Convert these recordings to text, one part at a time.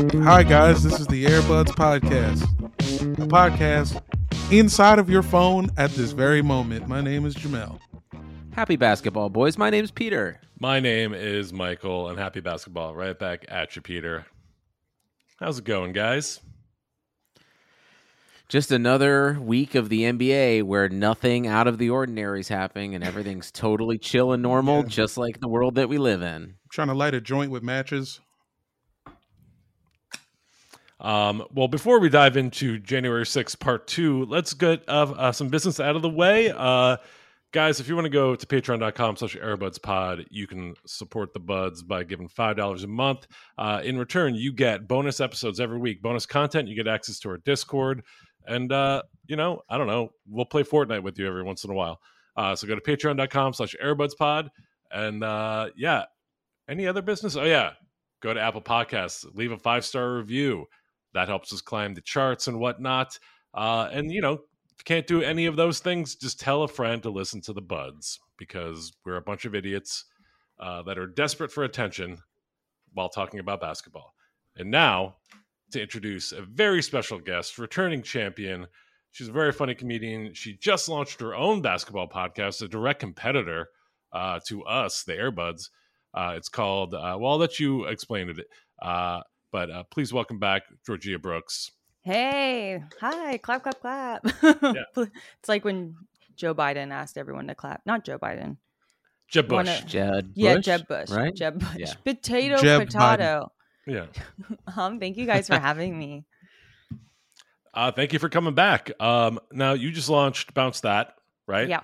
Hi, guys. This is the Airbuds Podcast, a podcast inside of your phone at this very moment. My name is Jamel. Happy basketball, boys. My name's Peter. My name is Michael, and happy basketball. Right back at you, Peter. How's it going, guys? Just another week of the NBA where nothing out of the ordinary is happening and everything's totally chill and normal, Yeah. just like the world that we live in. I'm trying to light a joint with matches. Um, well, before we dive into January 6th, part two, let's get uh, uh, some business out of the way. Uh, guys, if you want to go to patreon.com slash airbudspod, you can support the buds by giving $5 a month. Uh, in return, you get bonus episodes every week, bonus content. You get access to our Discord. And, uh, you know, I don't know, we'll play Fortnite with you every once in a while. Uh, so go to patreon.com slash airbudspod. And, yeah, any other business? Oh, yeah. Go to Apple Podcasts, leave a five star review. That helps us climb the charts and whatnot. Uh, and, you know, can't do any of those things, just tell a friend to listen to the buds because we're a bunch of idiots uh, that are desperate for attention while talking about basketball. And now, to introduce a very special guest, returning champion. She's a very funny comedian. She just launched her own basketball podcast, a direct competitor uh, to us, the Airbuds. Uh, it's called, uh, well, I'll let you explain it. But uh, please welcome back Georgea Brooks. Hey, hi, clap, clap, clap. It's like when Joe Biden asked everyone to clap. Not Joe Biden. Jeb Bush. Wanna- Jeb Yeah, Bush, Jeb Bush. right? Jeb Bush. Yeah. Potato, Jeb potato. Yeah. Um, thank you guys for having me. Uh, thank you for coming back. Um, now, you just launched Bounce That, right? Yeah,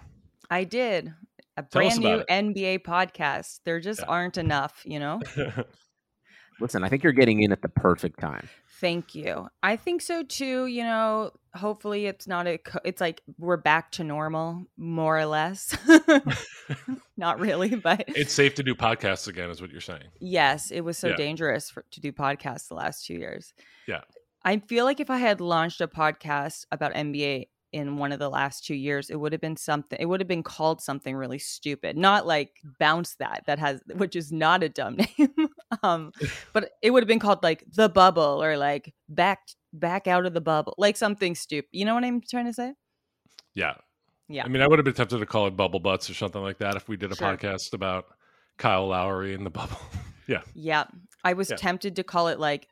I did. A Tell brand new about NBA podcast. There just Yeah. aren't enough, you know? Listen, I think you're getting in at the perfect time. Thank you. I think so too. You know, hopefully it's not a, co- it's like we're back to normal, more or less. not really, but it's safe to do podcasts again, is what you're saying. Yes, it was so Yeah. dangerous for, to do podcasts the last two years. Yeah. I feel like if I had launched a podcast about NBA in one of the last two years, it would have been something. It would have been called something really stupid, not like bounce that that has, which is not a dumb name. um, but it would have been called like the bubble or like back back out of the bubble, like something stupid. You know what I'm trying to say? Yeah. Yeah. I mean, I would have been tempted to call it Bubble Butts or something like that if we did a Sure. podcast about Kyle Lowry and the bubble. yeah. Yeah. I was Yeah. tempted to call it like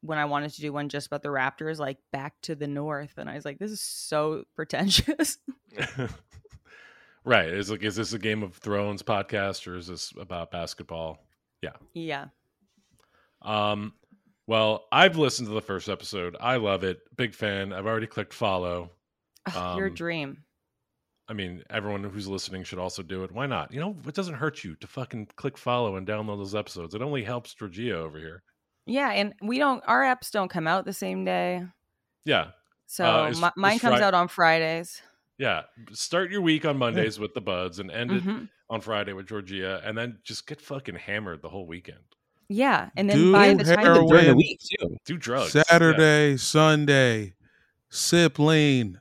when I wanted to do one just about the Raptors, like back to the north. And I was like, this is so pretentious. right. Is like, is this a Game of Thrones podcast or is this about basketball? Yeah. yeah. Um, well, I've listened to the first episode. I love it. Big fan. I've already clicked follow. Ugh, Your Um, dream. I mean, everyone who's listening should also do it. Why not? You know, it doesn't hurt you to fucking click follow and download those episodes. It only helps Georgea over here. Yeah, and we don't. Our apps don't come out the same day, Yeah, so Uh, is- mi- is mine comes Fri- out on Fridays. yeah. Start your week on Mondays with the buds and end it Mhm. on Friday with Georgea, and then just get fucking hammered the whole weekend. Yeah, and then Do by the time heroin. during the week too. Do drugs. yeah. Saturday, Sunday, sip lean,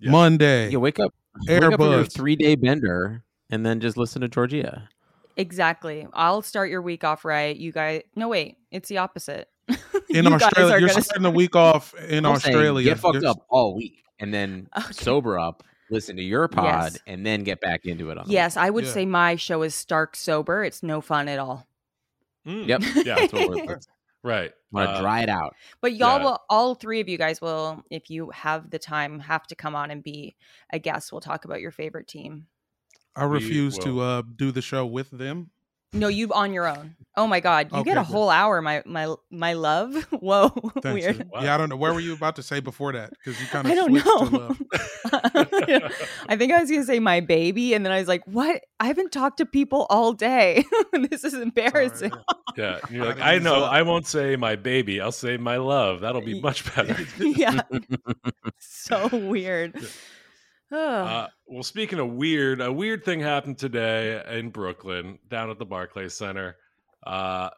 Yeah. Monday. You wake up, wake up from your three day bender, and then just listen to Georgea. Exactly, I'll start your week off right. You guys, no wait, it's the opposite. in You Australia, you're gonna starting the week off in I'm saying Australia. get fucked There's- up all week, and then Okay. sober up, listen to your pod, Yes. and then get back into it. On the Yes, I would Yeah. say my show is stark sober. It's no fun at all. Mm, Yep. Yeah. That's what we're let's Right. want to Uh, dry it out. But y'all Yeah. will, all three of you guys will, if you have the time, have to come on and be a guest. We'll talk about your favorite team. I We refuse to uh, do the show with them. No, you on your own. Oh my god, you get a good. whole hour, my my my love. Whoa, Thanks. weird. Wow. Yeah, I don't know. Where were you about to say before that? Because you kind of I don't know. I think I was gonna say my baby, and then I was like, "What? I haven't talked to people all day. this is embarrassing." Yeah. You're like, I know. I won't say my baby. I'll say my love. That'll be much better. yeah, so weird. Uh, well, speaking of weird, a weird thing happened today in Brooklyn, down at the Barclays Center. Uh,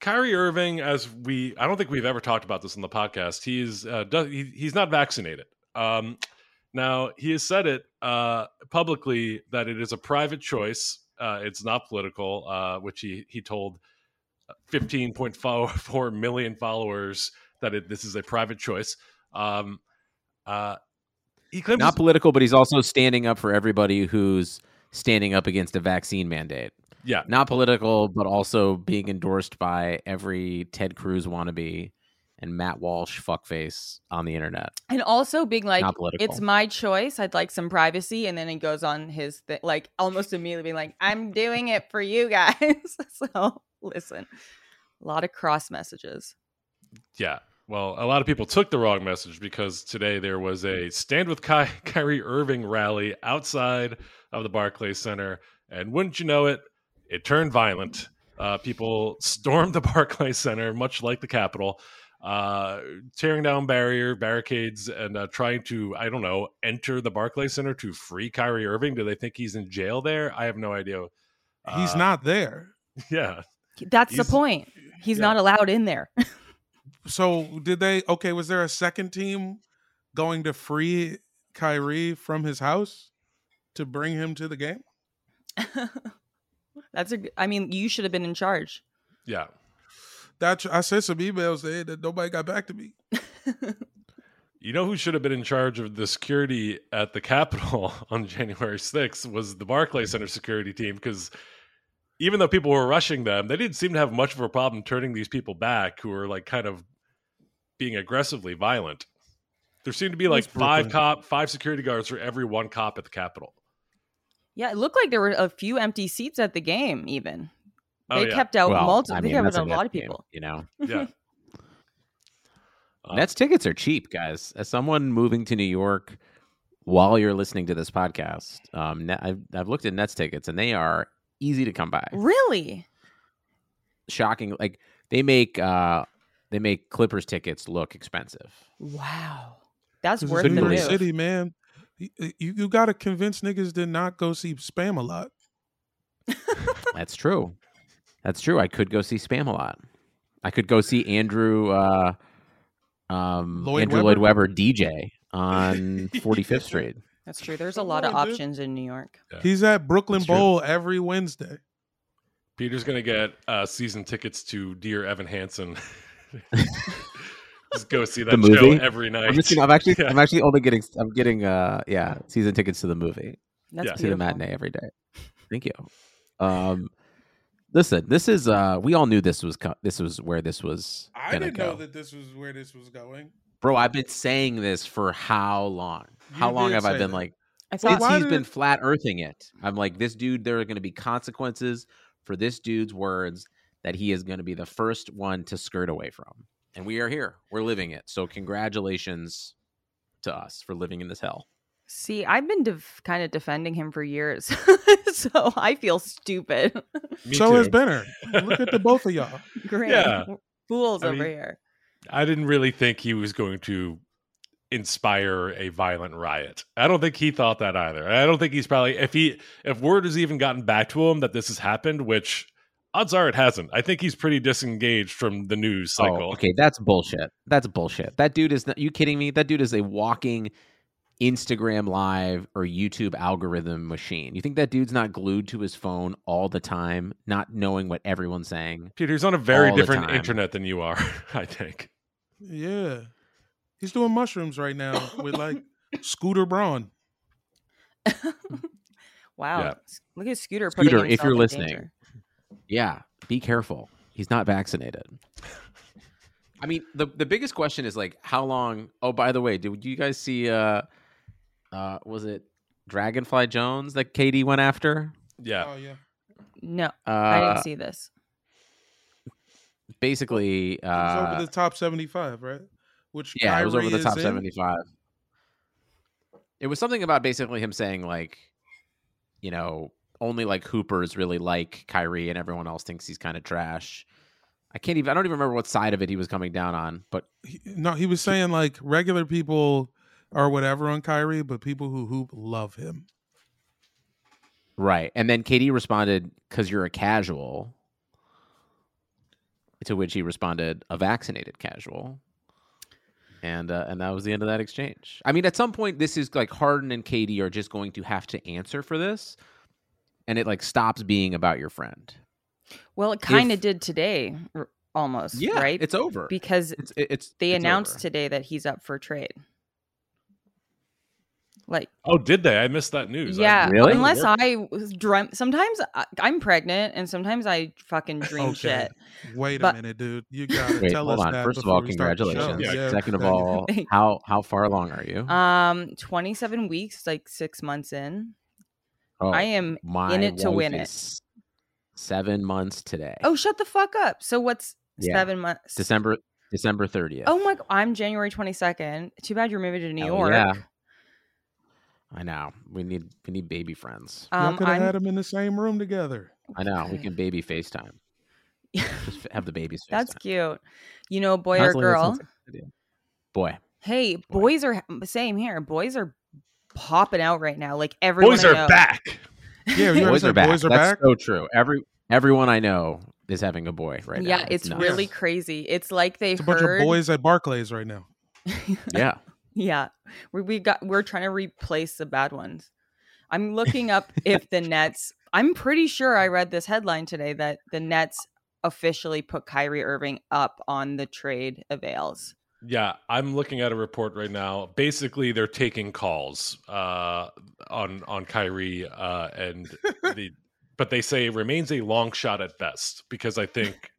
Kyrie Irving, as we, I don't think we've ever talked about this on the podcast. He's uh, does, he, he's not vaccinated. Um, now he has said it uh, publicly that it is a private choice. Uh, it's not political, uh, which he he told 15.4 million followers that it, this is a private choice. Um, uh, he claims Not political, but he's also standing up for everybody who's standing up against a vaccine mandate. yeah, Not political, but also being endorsed by every Ted Cruz wannabe and Matt Walsh fuckface on the internet. and also being like, "It's my choice. I'd like some privacy," and then he goes on his th- like almost immediately being like, "I'm doing it for you guys." so listen, a lot of cross messages. Yeah. Well, a lot of people took the wrong message because today there was a Stand with Ky- Kyrie Irving rally outside of the Barclays Center. And wouldn't you know it, it turned violent. Uh, people stormed the Barclays Center, much like the Capitol, uh, tearing down barrier barricades and uh, trying to, I don't know, enter the Barclays Center to free Kyrie Irving. Do they think he's in jail there? I have no idea. He's Uh, not there. Yeah. That's the point. He's yeah. not allowed in there. So did they? Okay, was there a second team going to free Kyrie from his house to bring him to the game? That's a. I mean, you should have been in charge. Yeah. That's I sent some emails there that nobody got back to me. You know who should have been in charge of the security at the Capitol on January 6th was the Barclays Center security team because even though people were rushing them, they didn't seem to have much of a problem turning these people back who were like kind of being aggressively violent. There seemed to be like five cop, five security guards for every one cop at the Capitol. Yeah, it looked like there were a few empty seats at the game. Even Oh, they yeah. kept out Well, multiple. I they mean, kept out a lot of game, people. you know, Yeah. Uh, Nets tickets are cheap, guys. As someone moving to New York while you're listening to this podcast, um, I've, I've looked at Nets tickets and they are easy to come by. Really? Shocking, like they make uh, they make Clippers tickets look expensive. Wow, That's worth it's the New move. York City, man. You, you, you got to convince niggas to not go see Spamalot. That's true. That's true. I could go see Spamalot. I could go see Andrew uh, um, Lloyd Andrew Lloyd Webber DJ on 45th Street. That's true. There's a Come lot of dude. options in New York. He's at Brooklyn That's true. Bowl every Wednesday. Peter's going to get uh, season tickets to Dear Evan Hansen. Just go see that The show movie? every night. I'm, just, I'm actually Yeah. I'm actually only getting I'm getting uh yeah season tickets to the movie. That's Yeah. see the matinee every day. Thank you. Um, listen, this is uh, we all knew this was co- this was where this was I didn't go, know that this was where this was going. Bro. I've been saying this for how long? How You long have I been that. like? I Well, Since thought why he's did been flat earthing it, I'm like, this dude. There are going to be consequences for this dude's words that he is going to be the first one to skirt away from, and we are here. We're living it. So congratulations to us for living in this hell. See, I've been def- kind of defending him for years, so I feel stupid. Me so too. has Benner. Look at the both of y'all. Great. Yeah. fools I over mean, here. I didn't really think he was going to inspire a violent riot. I don't think he thought that either. I don't think he's probably if he if word has even gotten back to him that this has happened, which odds are it hasn't. I think he's pretty disengaged from the news oh, cycle. Oh, okay, that's bullshit. That's bullshit. That dude is. Not, you kidding me? That dude is a walking Instagram live or YouTube algorithm machine. You think that dude's not glued to his phone all the time, not knowing what everyone's saying? Peter, he's on a very different internet than you are, I think. Yeah. He's doing mushrooms right now with like Scooter Braun. Wow. Yeah. Look at Scooter. putting Scooter, if himself you're in listening, danger. Yeah, be careful. He's not vaccinated. I mean, the the biggest question is like, how long? Oh, by the way, did you guys see? uh uh Was it Dragonfly Jones that KD went after? Yeah. Oh yeah. No, Uh, I didn't see this. Basically, It was uh, over the top 75, right? Which yeah, it was over the top in. 75. It was something about basically him saying like, you know, only like Hoopers really like Kyrie and everyone else thinks he's kind of trash. I can't even I don't even remember what side of it he was coming down on, but He- No, he was saying like regular people are whatever on Kyrie, but people who hoop love him. right. And then KD responded cuz you're a casual. To which he responded a vaccinated casual. And uh, and that was the end of that exchange. I mean, at some point, this is like Harden and KD are just going to have to answer for this, and it like stops being about your friend. Well, it kind of did today, almost. Yeah, right. it's over. because It's it's they it's announced over. today that he's up for trade. Like, Oh, did they? I missed that news. I- yeah, Really? unless I was dream. Sometimes I, I'm pregnant, and sometimes I fucking dream Okay. shit. Wait a minute, dude. You gotta Wait, tell hold us on. that. First of all, we start the show. congratulations. Yeah, Second of all, how how far along are you? Um, 27 weeks, like six months in. oh, I am my in it to win it. Seven months today. Oh, shut the fuck up. So what's Yeah. seven months? December December thirtieth. Oh my! I'm January 22nd. Too bad you're moving to New Hell York. yeah. I know. We need we need baby friends. Y'all Um, could have had them in the same room together. I know. We can baby FaceTime. Just have the babies. That's FaceTime. cute. You know, boy or Honestly, that girl. sounds like a good idea. Boy. Hey, boys are same here. Boys are popping out right now. Like everyone. Boys I are know. back. Yeah, you boys are back. boys are That's back. so true. Every everyone I know is having a boy right now. yeah, it's nuts. really crazy. It's like they It's a bunch heard. of boys at Barclays right now. yeah. Yeah, we we got we're trying to replace the bad ones. I'm looking up if the Nets. I'm pretty sure I read this headline today that the Nets officially put Kyrie Irving up on the trade avails. Yeah, I'm looking at a report right now. Basically, they're taking calls uh, on on Kyrie, uh, and the but they say it remains a long shot at best because I think,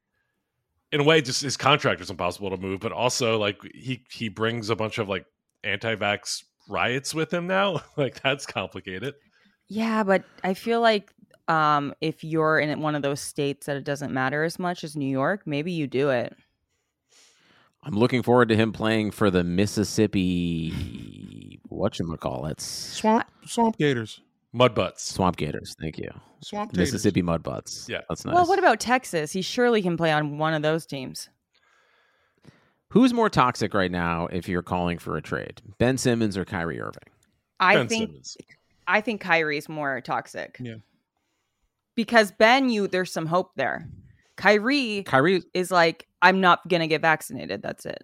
in a way, just his contract is impossible to move, but also like he he brings a bunch of like anti-vax riots with him now. like that's complicated. Yeah, but I feel like um, if you're in one of those states that it doesn't matter as much as New York, maybe you do it. I'm looking forward to him playing for the Mississippi whatchamacallits. Swamp Swamp Gators. Mud butts. Swamp Gators. Thank you. Swamp Gators. Mississippi Mudbutts. Yeah. That's nice. Well, what about Texas? He surely can play on one of those teams. Who's more toxic right now if you're calling for a trade? Ben Simmons or Kyrie Irving? I Ben think Simmons. I think Kyrie's more toxic. Yeah. Because Ben, you there's some hope there. Kyrie Kyrie is like, I'm not gonna get vaccinated. That's it.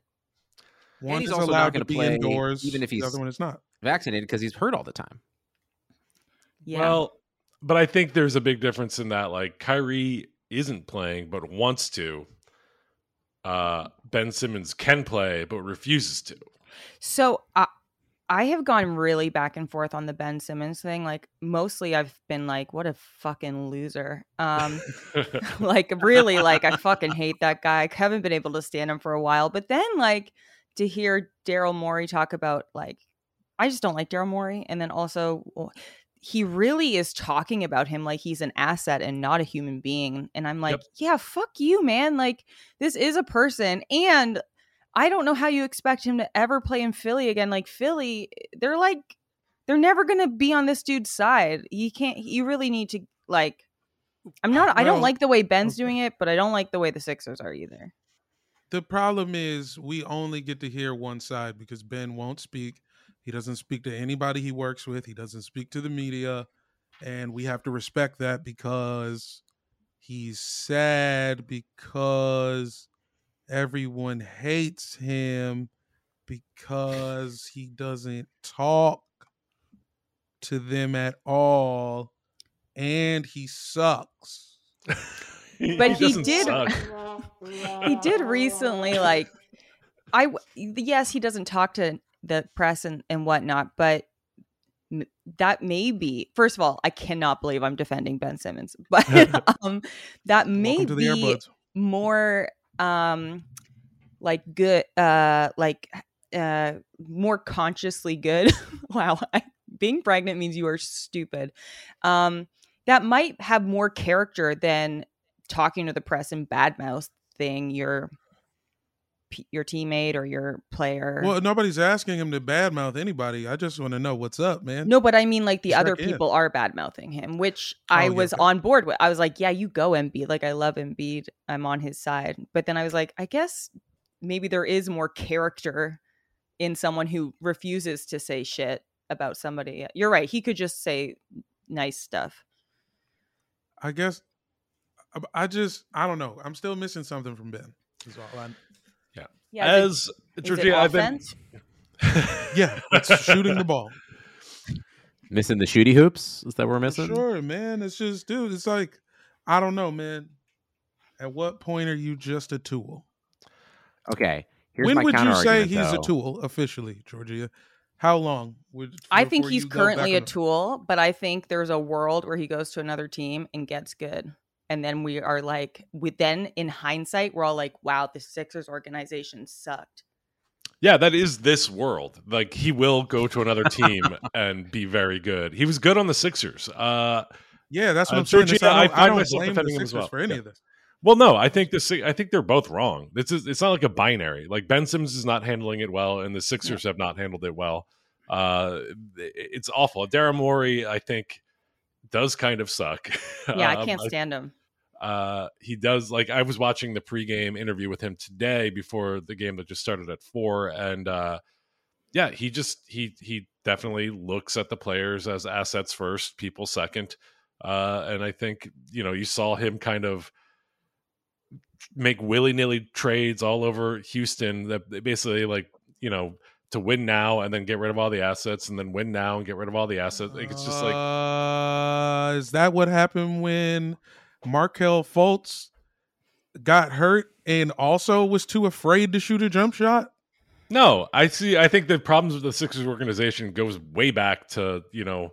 One he's is also not allowed gonna to be play indoors, even if he's the he's- other one is not. vaccinated because he's hurt all the time. Yeah. Well, but I think there's a big difference in that. Like Kyrie isn't playing, but wants to. Uh, ben Simmons can play, but refuses to. so I I have gone really back and forth on the Ben Simmons thing. Like mostly I've been like, what a fucking loser. Um like really like I fucking hate that guy. I haven't been able to stand him for a while. But then like to hear Daryl Morey talk about like I just don't like Daryl Morey. And then also he really is talking about him like he's an asset and not a human being. And I'm like, Yep. yeah, fuck you, man. Like this is a person. And I don't know how you expect him to ever play in Philly again. Like Philly, they're like they're never gonna be on this dude's side. You can't you really need to like I'm not I don't like the way Ben's doing it, but I don't like the way the Sixers are either. the problem is we only get to hear one side because Ben won't speak. He doesn't speak to anybody he works with. He doesn't speak to the media, and we have to respect that because he's sad because everyone hates him because he doesn't talk to them at all and he sucks. But he doesn't did- suck. he did recently like I yes he doesn't talk to the press and, and whatnot but that may be first of all i cannot believe i'm defending ben simmons but um that may Welcome to the be more um like good uh like uh more consciously good wow I, being pregnant means you are stupid um that might have more character than talking to the press and badmouth thing your p- your teammate or your player Well, nobody's asking him to badmouth anybody. I just want to know what's up, man. no but i mean like the Check other in. people are bad mouthing him which Oh, i yeah, was okay. on board with i was like yeah you go Embiid. like i love Embiid. i'm on his side but then i was like i guess maybe there is more character in someone who refuses to say shit about somebody you're right he could just say nice stuff I guess I- I just I don't know. I'm still missing something from Ben. Is all I, yeah is it- As is it Georgea, I've been yeah, it's shooting the ball. Missing the shooty hoops? Is that what we're missing? Sure, man. It's just, dude. It's like I don't know, man. At what point are you just a tool? Okay. Here's when my would you say counter-argument, he's a tool officially, Georgea? How long would I think he's currently a tool, but I think there's a world where he goes to another team and gets good. And then we are like, with then in hindsight, we're all like, wow, the Sixers organization sucked. Yeah, that is this world. Like he will go to another team and be very good. He was good on the Sixers. Uh, Yeah, that's what Uh, I'm saying. This- Georgea, I I don't, find I don't blame the defending him as Sixers well. for any Yeah. of this. well, no, I think this I think they're both wrong. This is it's not like a binary. Like Ben Simmons is not handling it well, and the Sixers have not handled it well. Uh, it's awful. Daryl Morey, I think, does kind of suck. Yeah, I Um, can't stand him. uh he does like i was watching the pregame interview with him today before the game that just started at four and uh yeah he just he he definitely looks at the players as assets first people second uh and i think you know you saw him kind of make willy-nilly trades all over houston that basically like you know to win now and then get rid of all the assets and then win now and get rid of all the assets like it's just like uh, is that what happened when Markelle Fultz got hurt and also was too afraid to shoot a jump shot? No, I see. I think the problems with the Sixers organization goes way back to you know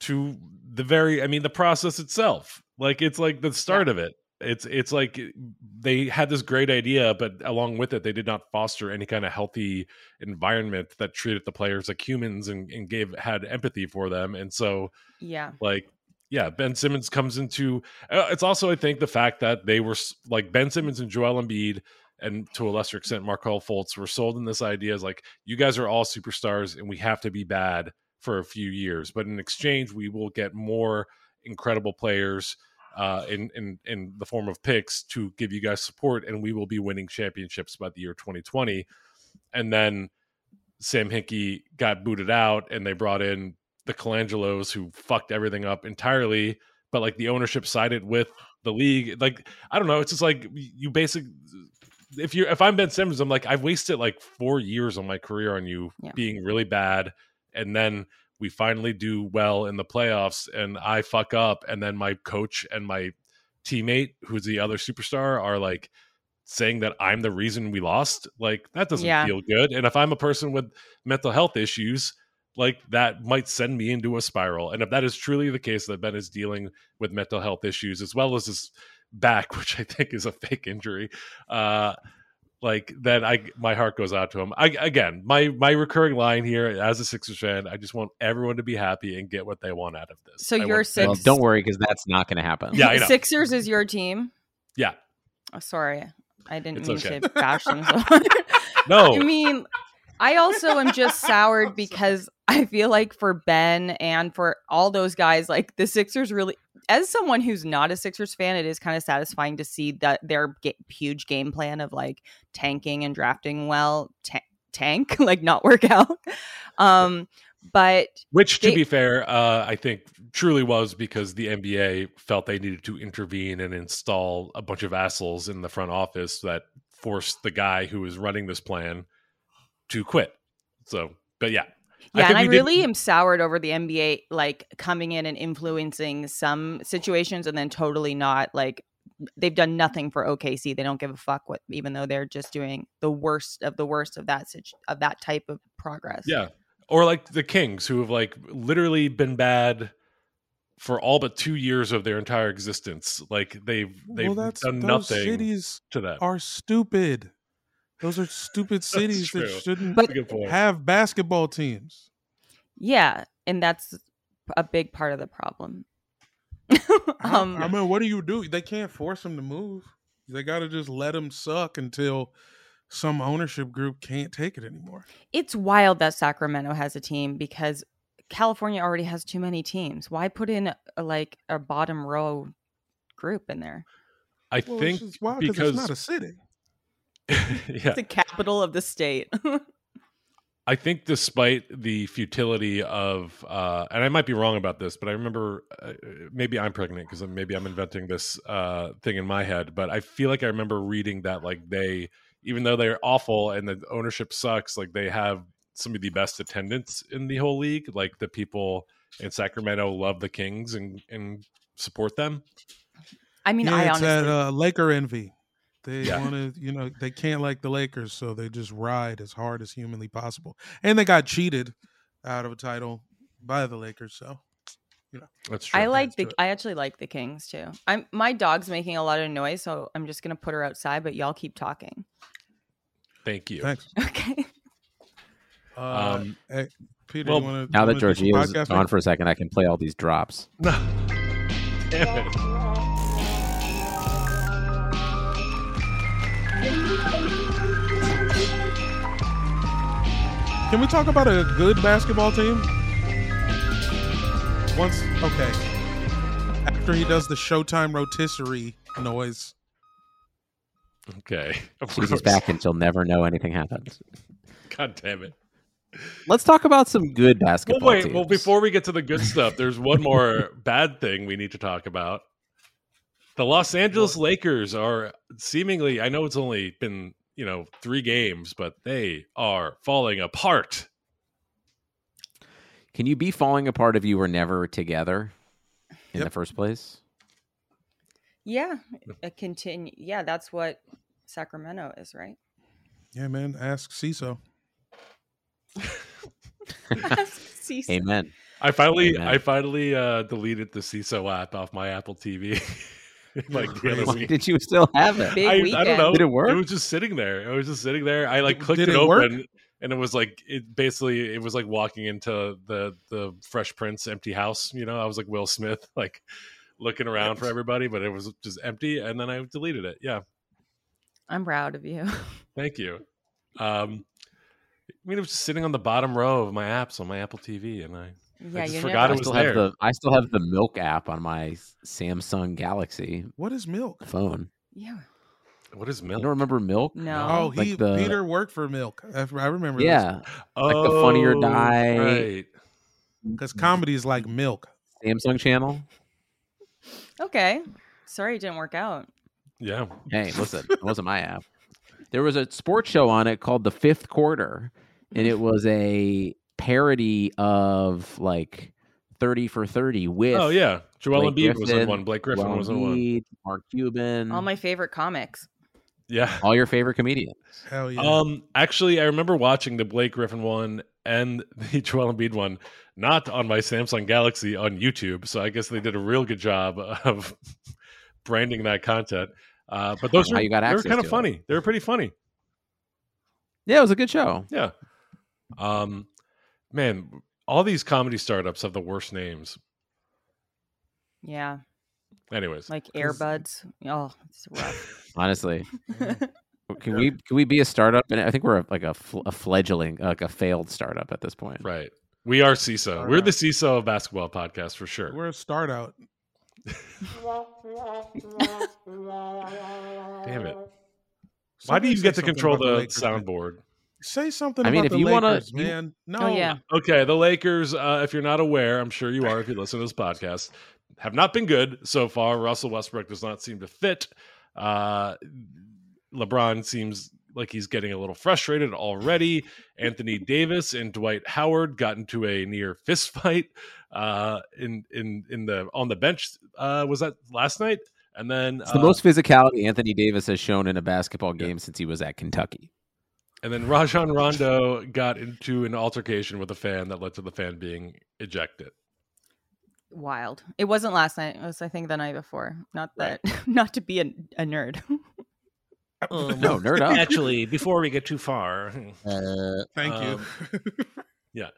to the very. I mean, the process itself. Like it's like the start of it. It's it's like they had this great idea, but along with it, they did not foster any kind of healthy environment that treated the players like humans and, and gave had empathy for them. And so, Yeah. like yeah ben simmons comes into uh, it's also i think the fact that they were like ben simmons and joel embiid and to a lesser extent markelle fultz were sold in this idea as like you guys are all superstars and we have to be bad for a few years but in exchange we will get more incredible players uh, in, in in the form of picks to give you guys support and we will be winning championships by the year 2020 and then sam hinkie got booted out and they brought in the Colangelos who fucked everything up entirely, but like the ownership sided with the league. Like I don't know, it's just like you basic. If you if I'm Ben Simmons, I'm like I've wasted like four years of my career on you Yeah. being really bad, and then we finally do well in the playoffs, and I fuck up, and then my coach and my teammate, who's the other superstar, are like saying that I'm the reason we lost. Like that doesn't Yeah. feel good. And if I'm a person with mental health issues, like that might send me into a spiral. And if that is truly the case that Ben is dealing with mental health issues as well as his back, which I think is a fake injury, uh, like then I my heart goes out to him. I again, my my recurring line here as a Sixers fan, I just want everyone to be happy and get what they want out of this. So I you're want- six- Well, don't worry because that's not going to happen. Yeah, I know. Sixers is your team. Yeah. Oh, sorry. I didn't It's mean okay. to bash them so hard. No. I mean, I also am just soured because I feel like for Ben and for all those guys, like the Sixers really as someone who's not a Sixers fan, it is kind of satisfying to see that their ga- huge game plan of like tanking and drafting well ta- tank like not work out. Um, but Which, to They- be fair, uh, I think truly was because the NBA felt they needed to intervene and install a bunch of assholes in the front office that forced the guy who was running this plan to quit. So, but yeah. Yeah, and I we did- really am soured over the NBA like coming in and influencing some situations and then totally not like they've done nothing for OKC. They don't give a fuck what even though they're just doing the worst of the worst of that situ- of that type of progress. Yeah. Or like the Kings, who have like literally been bad for all but two years of their entire existence. Like they've they've well, that's done those nothing cities to that. are stupid. Those are stupid cities that shouldn't That's a good point. have basketball teams. Yeah, and that's a big part of the problem. um, I, I mean, what do you do? They can't force them to move. They got to just let them suck until some ownership group can't take it anymore. it's wild that Sacramento has a team because California already has too many teams. Why put in a, like a bottom row group in there? I Well, think it's wild because it's not a city. yeah, The capital of the state. I think despite the futility of, uh, and I might be wrong about this, but I remember uh, maybe I'm pregnant because maybe I'm inventing this uh, thing in my head, but I feel like I remember reading that like they, even though they're awful and the ownership sucks, like they have some of the best attendance in the whole league. Like the people in Sacramento love the Kings and and support them. I mean, yeah, I it's honestly, that uh, Laker envy. They Yeah. want to, you know, they can't like the Lakers, so they just ride as hard as humanly possible. And they got cheated out of a title by the Lakers, so That's true. I like adds the. I actually like the Kings too. I'm my dog's making a lot of noise, so I'm just gonna put her outside. But y'all keep talking. Thank you. thanks. Okay. Uh, Um, hey, Peter, well, wanna, Now that wanna do some Georgea's gone for a second, I can play all these drops. Damn it. Can we talk about a good basketball team? Once, okay. After he does the Showtime rotisserie noise, Okay. Of She's course. back and she'll never know anything happened. God damn it. Let's talk about some good Well, basketball. wait. Well, before we get to the good stuff, there's one more bad thing we need to talk about. The Los Angeles Lakers are seemingly, I know it's only been, you know, three games, but they are falling apart. Can you be falling apart if you were never together in Yep. the first place? Yeah. A continue. Yeah, that's what Sacramento is, right? yeah, man, ask Seeso. See, Amen. I finally, Amen. I finally uh, deleted the Seeso app off my Apple TV. like the other week. did you still have it? Big I, I don't know. Did it work? It was just sitting there. It was just sitting there. I like clicked Did it, it open, and it was like it basically it was like walking into the the Fresh Prince empty house. You know, I was like Will Smith, like looking around for everybody, but it was just empty. And then I deleted it. Yeah, I'm proud of you. thank you. Um, I mean, it was just sitting on the bottom row of my apps on my Apple TV, and I Yeah, just you forgot I it never. was still there. have the I still have the Milk app on my Samsung Galaxy What is milk? phone. Yeah. what is You milk? don't remember Milk? No. Oh, like the- Peter worked for milk. I I remember. Yeah, Oh, like the Funny or Die. Right. because comedy is like milk. Samsung channel. Okay. Sorry it didn't work out. Yeah. Hey, listen, it wasn't my app. There was a sports show on it called The Fifth Quarter, and it mm. was a parody of like Thirty for Thirty with Oh yeah. Joel Blake Embiid was in one. Blake Griffin Joel was in one. Mark Cuban, All my favorite comics. Yeah. all your favorite comedians. Hell yeah. Um, actually, I remember watching the Blake Griffin one and the Joel Embiid one, not on my Samsung Galaxy on YouTube. So I guess they did a real good job of branding that content. Uh, but those How were, you got they were kind of to it. funny. They were pretty funny. Yeah, it was a good show. Yeah. Um, man, all these comedy startups have the worst names. Yeah. Anyways, like Airbuds. Oh, it's rough. Honestly, can we can we be a startup? And I think we're like a, fl- a fledgling, like a failed startup at this point. right. We are Seeso. All We're the. Seeso of basketball podcast for sure. We're a start out. Damn it! Why do you get to control about the Lakers, man. soundboard? Say something I mean, about if the you wanna- Lakers, you- man. No, Oh yeah. Okay, the Lakers, uh, if you're not aware, I'm sure you are if you listen to this podcast, have not been good so far. Russell Westbrook does not seem to fit. Uh, LeBron seems like he's getting a little frustrated already. Anthony Davis and Dwight Howard got into a near fist fight uh, in in in the on the bench. Uh, was that last night? And then It's the uh, most physicality Anthony Davis has shown in a basketball game since he was at Kentucky. And then Rajon Rondo got into an altercation with a fan that led to the fan being ejected. Wild. It wasn't last night. It was I think the night before. Not that not to be a, a nerd. Um, No, nerd up. Actually, before we get too far, Thank Um, you. yeah,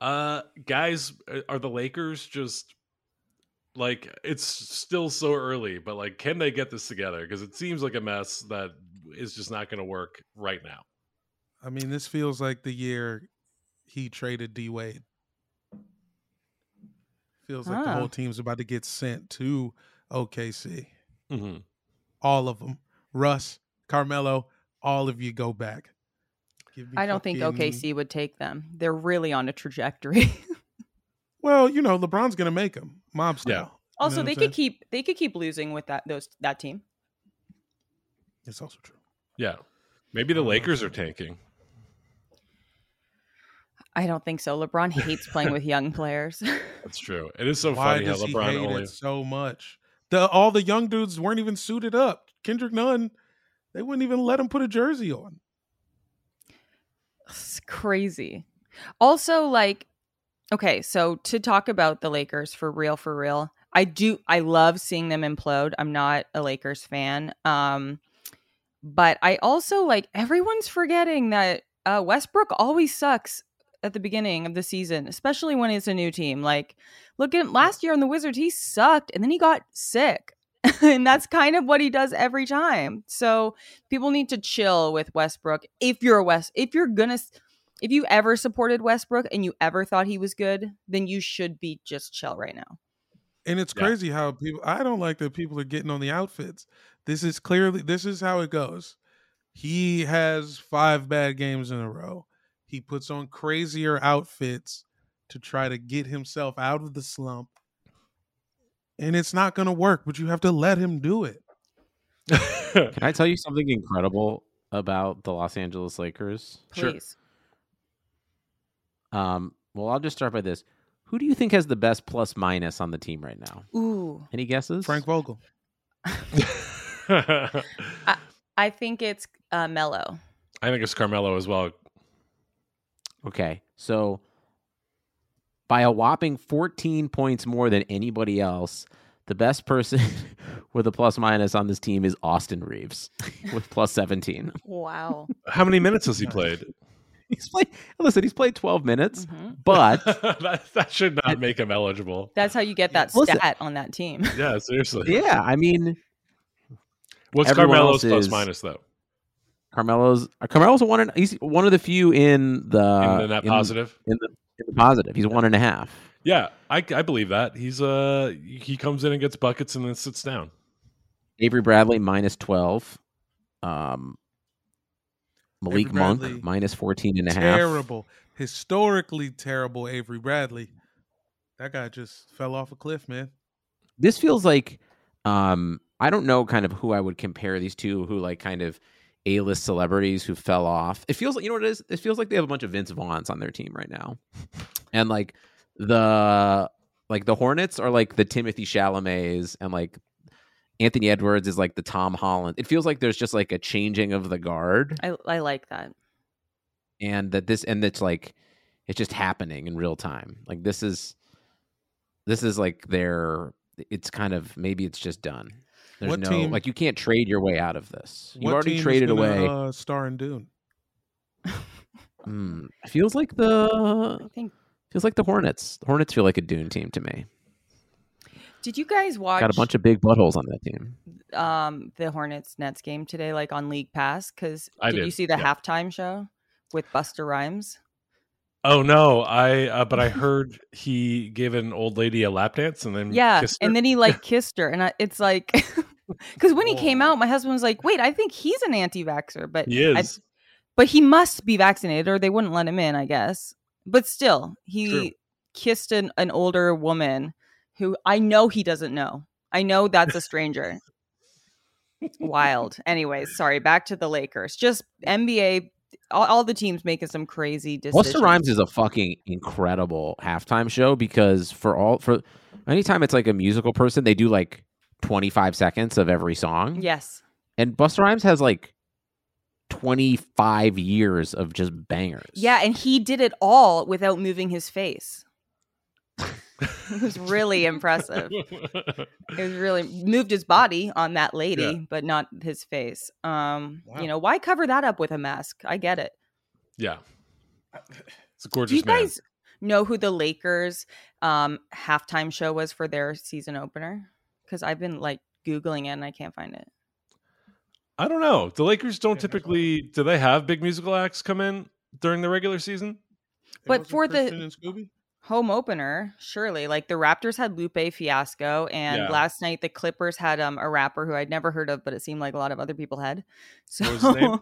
uh, guys, are the Lakers just like it's still so early, but like, can they get this together? Because it seems like a mess that is just not going to work right now. I mean, this feels like the year he traded D Wade. Feels like the Ah. whole team's about to get sent to OKC. hmm All of them. Russ, Carmelo, all of you go back. Give me I don't think OKC would take them. They're really on a trajectory. Well, you know, LeBron's gonna make them mob style. Yeah. You know also, they could saying? keep they could keep losing with that those that team. It's also true. Yeah, maybe the Lakers are tanking. I don't think so. LeBron hates playing with young players. That's true. It is so Why funny how does he LeBron hate only. it so much? The all the young dudes weren't even suited up. Kendrick Nunn, they wouldn't even let him put a jersey on. It's crazy. Also, like, okay, so to talk about the Lakers for real, for real, I do. I love seeing them implode. I'm not a Lakers fan, um, but I also like everyone's forgetting that uh, Westbrook always sucks at the beginning of the season, especially when it's a new team. Like, look at last year on the Wizards, he sucked, and then he got sick. and that's kind of what he does every time. So people need to chill with Westbrook. If you're a West, if you're gonna, s- if you ever supported Westbrook and you ever thought he was good, then you should be just chill right now. And it's Yeah. crazy how people I don't like that people are getting on the outfits. This is clearly this is how it goes. He has five bad games in a row. He puts on crazier outfits to try to get himself out of the slump. And it's not going to work, but you have to let him do it. Can I tell you something incredible about the Los Angeles Lakers? Sure. Please. Um, well, I'll just start by this. Who do you think has the best plus minus on the team right now? Ooh, Any guesses? Frank Vogel. I think it's uh, Mello. I think it's Carmelo as well. Okay, so by a whopping 14 points more than anybody else, the best person with a plus minus on this team is Austin Reaves with plus 17. Wow. How many minutes has he played? He's played. Listen, he's played 12 minutes, Mhm. but that, that should not make him eligible. That's how you get that Listen- stat on that team. Yeah, seriously. yeah, I mean, What's Carmelo's plus is- minus though? Carmelo's Carmelo's a one. And, he's one of the few in the In the net Uh, in- positive. in the, in the positive. He's one and a half. Yeah, I, I believe that. He's uh he comes in and gets buckets and then sits down. Avery Bradley minus 12. Um, Malik Avery Monk Bradley, minus 14 and a half. Terrible. Historically terrible Avery Bradley. That guy just fell off a cliff, man. This feels like um I don't know kind of who I would compare these two who like kind of A-list celebrities who fell off. It feels like you know what it is? It feels like they have a bunch of Vince Vaughns on their team right now. And like the like the Hornets are like the Timothée Chalamets and like Anthony Edwards is like the Tom Holland. It feels like there's just like a changing of the guard I, I like that. and that this and it's like it's just happening in real time. Like this is this is like their it's kind of maybe it's just done. There's What no team- like you can't trade your way out of this. You What already team is traded gonna, away. Uh, star and Dune. Hmm, feels like the I think. feels like the Hornets. The Hornets feel like a Dune team to me. Did you guys watch Got a bunch of big buttholes on that team. um the Hornets Nets game today, like on League Pass? Because I did, you see the yeah. halftime show with Busta Rhymes? Oh no, I uh, but I heard he gave an old lady a lap dance and then Yeah, kissed her. and then he like kissed her, and I, it's like because when he came out, my husband was like, "Wait, I think he's an anti-vaxer," but he I- but he must be vaccinated, or they wouldn't let him in, I guess. But still, he True. kissed an, an older woman who I know he doesn't know. I know that's a stranger. Wild. Anyways, sorry. Back to the Lakers. Just NBA. All, all the teams making some crazy decisions. Busta Rhymes is a fucking incredible halftime show because for all for anytime it's like a musical person, they do like 25 seconds of every song. Yes. And Busta Rhymes has like 25 years of just bangers. Yeah, and he did it all without moving his face. it was really impressive. It was really moved his body on that lady, Yeah. but not his face. Um, Wow. you know, why cover that up with a mask? I get it. yeah. It's a gorgeous Do gorgeous you man. guys know who the Lakers um halftime show was for their season opener? Because I've been like googling it and I can't find it. I don't know. The Lakers don't Yeah, typically do they have big musical acts come in during the regular season? It But wasn't for the- and Scooby? Home opener, surely. Like the Raptors had Lupe Fiasco, and Yeah. last night the Clippers had um a rapper who I'd never heard of, but it seemed like a lot of other people had. So What was his name?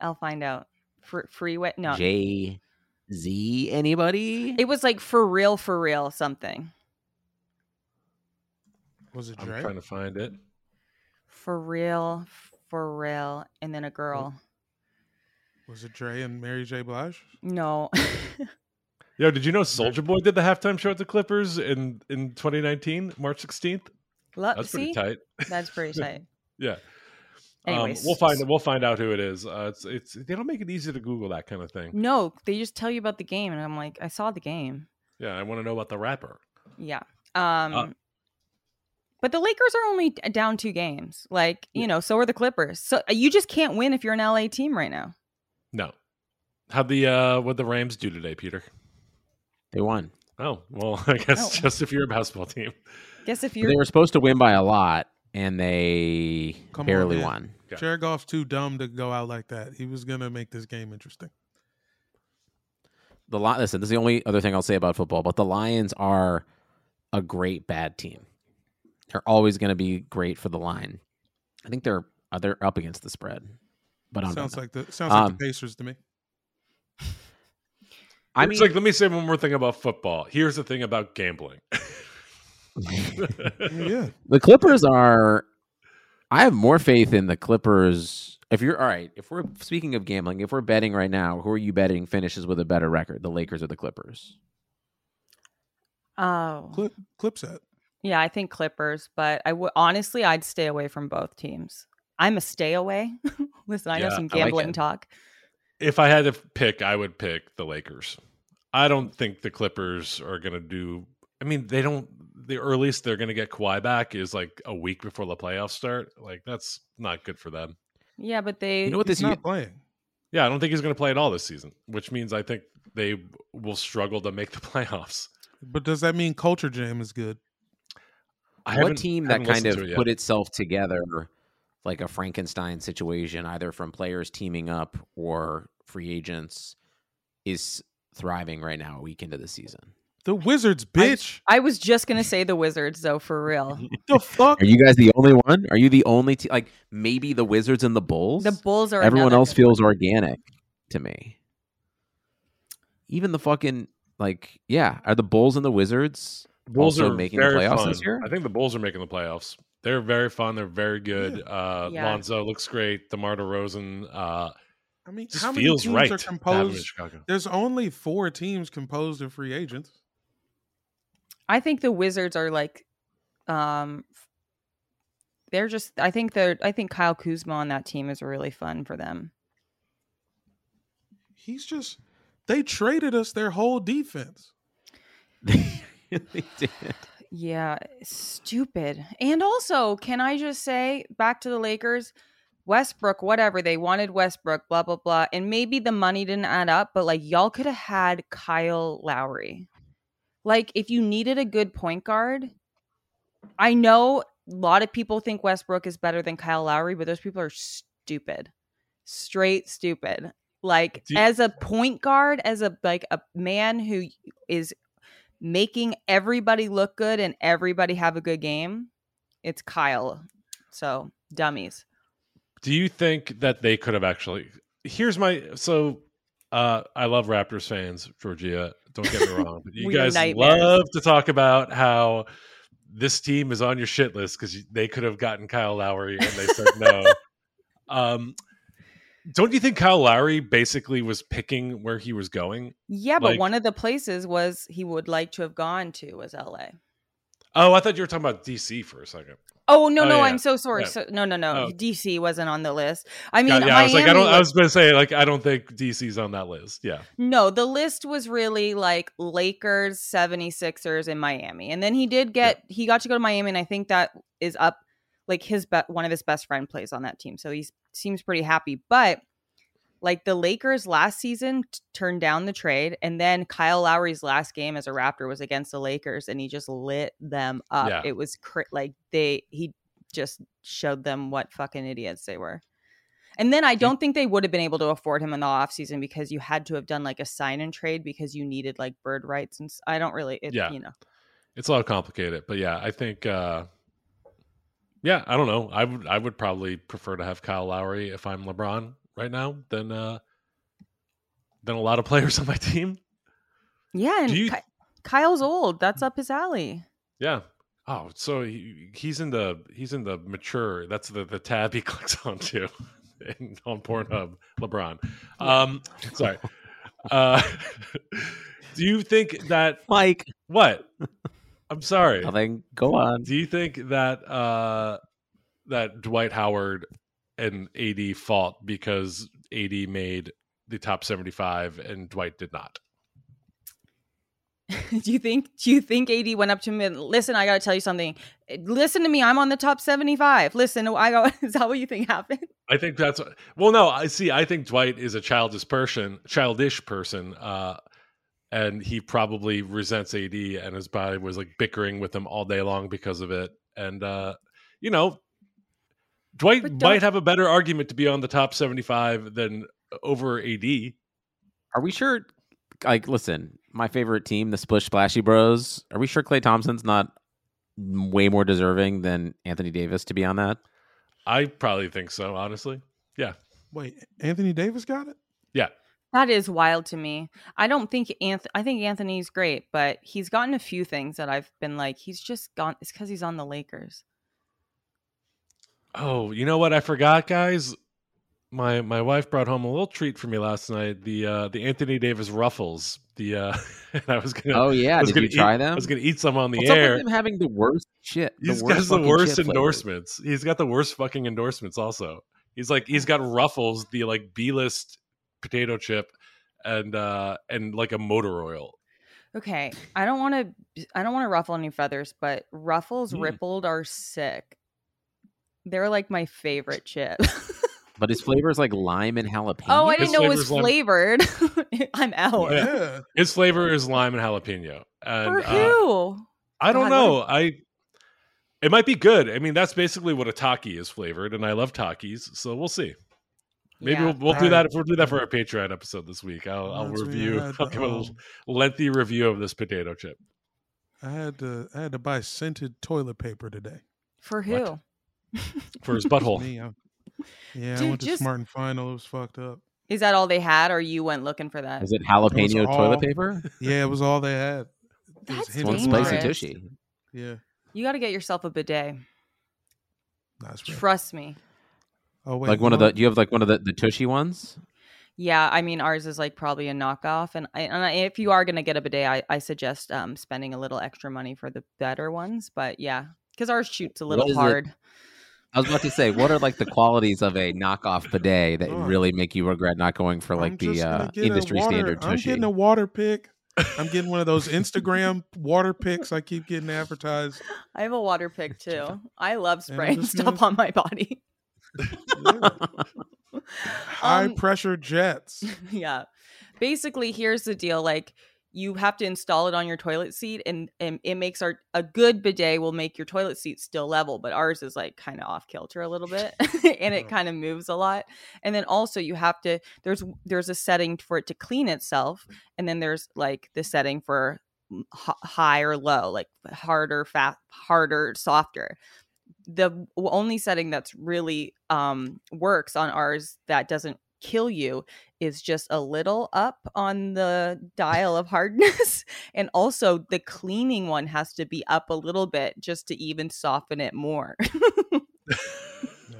I'll find out. Fr- freeway? No, Jay Z, anybody? it was like for real, for real something. Was it I'm trying to find it. For real, for real, and then a girl. Was it Dre and Mary J. Blige? No, Yo, did you know Soldier Boy did the halftime show at the Clippers in in 2019, March 16th? Lo- That's pretty tight. that's pretty tight. Yeah. Anyways, um, we'll find we'll find out who it is. Uh, it's it's they don't make it easy to Google that kind of thing. No, they just tell you about the game, and I'm like, I saw the game. Yeah, I want to know about the rapper. Yeah. Um Uh, but the Lakers are only down two games. Like, you know, so are the Clippers. So uh, you just can't win if you're an LA team right now. No. How'd the uh what the Rams do today, Peter? They won. Oh, well, I guess Oh. just if you're a basketball team. Guess if you're They were supposed to win by a lot, and they Come barely man. won. Yeah. Jared Goff's too dumb to go out like that. He was gonna make this game interesting. The Li- listen, this is the only other thing I'll say about football, but the Lions are a great bad team. They're always going to be great for the line. I think they're uh, they're up against the spread, but I don't sounds know. like the sounds like Um, the Pacers to me. I it's mean, like let me say one more thing about football. Here's the thing about gambling. Yeah, the Clippers are. I have more faith in the Clippers. If you're all right, if we're speaking of gambling, if we're betting right now, who are you betting finishes with a better record, the Lakers or the Clippers? Oh. clip clip set. Yeah, I think Clippers, but I would honestly I'd stay away from both teams. I'm a stay away. Listen, I know some I like gambling talk. if I had to pick, I would pick the Lakers. I don't think the Clippers are going to do. I mean, they don't. The earliest they're going to get Kawhi back is like a week before the playoffs start. Like that's not good for them. Yeah, but they You know what He's this not playing. Yeah, I don't think he's going to play at all this season, which means I think they will struggle to make the playoffs. But does that mean Culture Jam is good? I what team that kind of it put itself together like a Frankenstein situation, either from players teaming up or free agents, is thriving right now, a week into the season? The Wizards, bitch. I was just gonna say the Wizards though, for real. the fuck? Are you guys the only one? Are you the only team? Like maybe the Wizards and the Bulls. The Bulls are Everyone else good one. feels organic to me. Even the fucking like, yeah, are the Bulls and the Wizards Bulls also are making the playoffs fun. this year? I think the Bulls are making the playoffs. They're very fun. They're very good. Uh, Yeah. Lonzo looks great. DeMar DeRozan uh, I mean, just how many feels teams right. are to have him in composed? There's only four teams composed of free agents. I think the Wizards are like, um, they're just. I think they're. I think Kyle Kuzma on that team is really fun for them. He's just they traded us their whole defense. they did. Yeah, stupid. And also, can I just say back to the Lakers, Westbrook, whatever they wanted Westbrook, blah blah blah, and maybe the money didn't add up, but like y'all could have had Kyle Lowry. Like if you needed a good point guard, I know a lot of people think Westbrook is better than Kyle Lowry, but those people are stupid. Straight stupid. Like you- as a point guard, as a like a man who is making everybody look good and everybody have a good game, it's Kyle. So dummies. Do you think that they could have actually? Here's my so. Uh, I love Raptors fans, Georgea. Don't get me wrong, but you guys love to talk about how this team is on your shit list because they could have gotten Kyle Lowry and they said no. um, don't you think Kyle Lowry basically was picking where he was going? Yeah, but Like- one of the places was he would like to have gone to was LA. Oh, I thought you were talking about DC for a second. Oh no, Oh, no, yeah. I'm so sorry. Yeah. So no, no, no. Oh. DC wasn't on the list. I mean, God, yeah, I was like, I don't. I was going to say, like, I don't think DC's on that list. Yeah, No, the list was really like Lakers, 76ers, and Miami. And then he did get he got to go to Miami, and I think that is up like his be- one of his best friend plays on that team. So he seems pretty happy. But like the Lakers last season t- turned down the trade, and then Kyle Lowry's last game as a Raptor was against the Lakers, and he just lit them up. Yeah. It was cr- like they he just showed them what fucking idiots they were. And then I don't think they would have been able to afford him in the offseason because you had to have done like a sign and trade because you needed like bird rights and I don't really it, Yeah. you know. it's a lot complicated, but yeah, I think. uh Yeah, I don't know. I would. I would probably prefer to have Kyle Lowry if I'm LeBron right now than uh than a lot of players on my team. Yeah, and you- Ky- Kyle's old. That's up his alley. Yeah. Oh, so he, he's in the he's in the mature. That's the the tab he clicks onto in, on Pornhub. LeBron. Um, sorry. Uh, do you think that Mike, what? I'm sorry. nothing. Go on. Do you think that uh, that Dwight Howard and AD fault because AD made the top 75 and Dwight did not? do you think do you think AD went up to him and listen, I gotta tell you something. Listen to me, I'm on the top 75. Listen, I go is that what you think happened? I think that's well. No, I see. I think Dwight is a childish person, childish person, uh, and he probably resents AD, and his body was like bickering with him all day long because of it. And uh, you know, Dwight might have a better argument to be on the top seventy-five than over AD. Are we sure? Like, listen, my favorite team, the Splish Splashy Bros. Are we sure Klay Thompson's not way more deserving than Anthony Davis to be on that? I probably think so. Honestly, yeah, Wait, Anthony Davis got it? yeah. That is wild to me. I don't think Anth- I think Anthony's great, but he's gotten a few things that I've been like, he's just gone. It's because he's on the Lakers. Oh, you know what? I forgot, guys. My my wife brought home a little treat for me last night. The uh the Anthony Davis ruffles. The uh and I was gonna Oh yeah, I did gonna you try them? I was gonna eat some on the What's up air. with him having the worst shit? He's the got the worst shit flavors? endorsements. He's got the worst fucking endorsements also. He's like he's got ruffles, the like B list potato chip and uh and like a motor oil. Okay, I don't want to. I don't want to ruffle any feathers, but Ruffles Mm. rippled are sick. They're like my favorite chip. But his flavor is like lime and jalapeno. oh, I didn't know it was flavored. I'm out. Yeah. Yeah. His flavor is lime and jalapeno. And For uh, who? I don't God, know. what I it might be good. I mean, that's basically what a taki is flavored, and I love takis, so we'll see. Maybe Yeah. we'll, we'll do Alright. that if we'll do that for our Patreon episode this week. I'll, I'll review. I had I'll give a lengthy review of this potato chip. I had to I had to buy scented toilet paper today. For who? What? for his butthole. Me, I, yeah, I went to just- Smart and Final. It was fucked up. Is that all they had, or you went looking for that? Is it jalapeno all- toilet paper? Yeah, it was all they had. It was That's dangerous. spicy Lime. tushy. Yeah, You got to get yourself a bidet. that's right. Trust me. Oh wait, like you one of the. Do you have like one of the, the tushy ones? Yeah, I mean ours is like probably a knockoff, and, I, and I, if you are gonna get a bidet, I, I suggest um spending a little extra money for the better ones. But yeah, because ours shoots a little hard. it? Hard. I was about to say, what are like the qualities of a knockoff bidet that Oh. really make you regret not going for like the uh, industry water- standard I'm getting a water pick. I'm getting one of those Instagram water picks I keep getting advertised. I have a water pick too. I love spraying stuff gonna- on my body. Yeah. High Um, pressure jets. yeah. Basically, here's the deal. Like, you have to install it on your toilet seat and, and it makes our a good bidet will make your toilet seat still level but ours is like kind of off kilter a little bit and it mm-hmm. kind of moves a lot. And then also you have to there's there's a setting for it to clean itself mm-hmm. and then there's like the setting for mm, h- high or low like harder fast harder softer. The only setting that's really um works on ours that doesn't kill you is just a little up on the dial of hardness and also the cleaning one has to be up a little bit just to even soften it more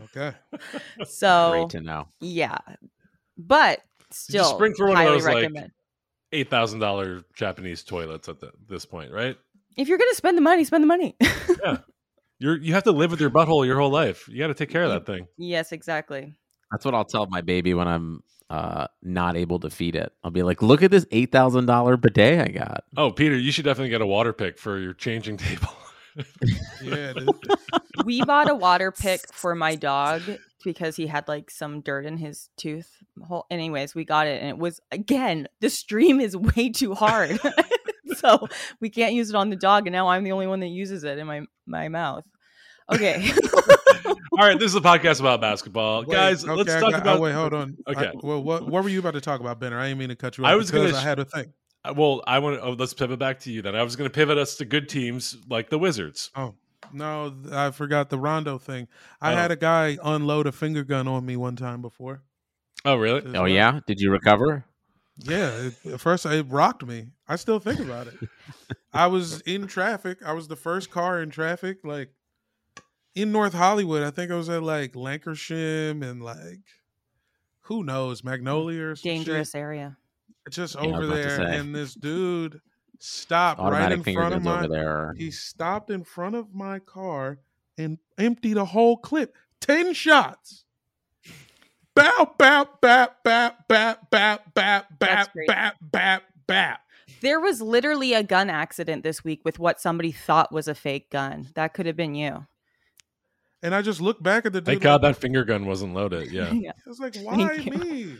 Okay. so Great to know. yeah but still spring for one of those, like, Eight thousand dollar Japanese toilets at the, this point, right? if you're gonna spend the money spend the money yeah, You're you have to live with your butthole your whole life. You got to take care of that thing. yes exactly That's what I'll tell my baby when I'm uh, not able to feed it. I'll be like, "Look at this eight thousand dollar bidet I got." Oh, Peter, you should definitely get a water pick for your changing table. Yeah. we bought a water pick for my dog because he had like some dirt in his tooth hole. Anyways, we got it and it was again, the stream is way too hard. so we can't use it on the dog and now I'm the only one that uses it in my my mouth. Okay. All right, this is a podcast about basketball, Wait, guys. okay, let's talk got- about. Oh, wait, hold on. I- Okay. well, what what were you about to talk about, Benner? I didn't mean to cut you off. I was gonna because I had a thing. Well, I want to. Oh, let's pivot back to you then. I was going to pivot us to good teams like the Wizards. Oh no, I forgot the Rondo thing. I Oh. had a guy unload a finger gun on me one time before. Oh, really? as Oh well. yeah, did you recover? Yeah, it, at first it rocked me. I still think about it. I was in traffic. I was the first car in traffic, like in North Hollywood. I think I was at like Lancashire and like who knows mm, Magnolia or some shit. Dangerous area. Just Yeah, over there, and this dude stopped right Automatic in front of my. over there. He stopped in front of my car and emptied a whole clip. Ten shots. Bow, bow, bow, bow, bow, bow, bow, bow, That's great. bow, bow, bow. There was literally a gun accident this week with what somebody thought was a fake gun. That could have been you. And I just looked back at the dude. Thank God that finger gun wasn't loaded. Yeah. I was like, why you. me?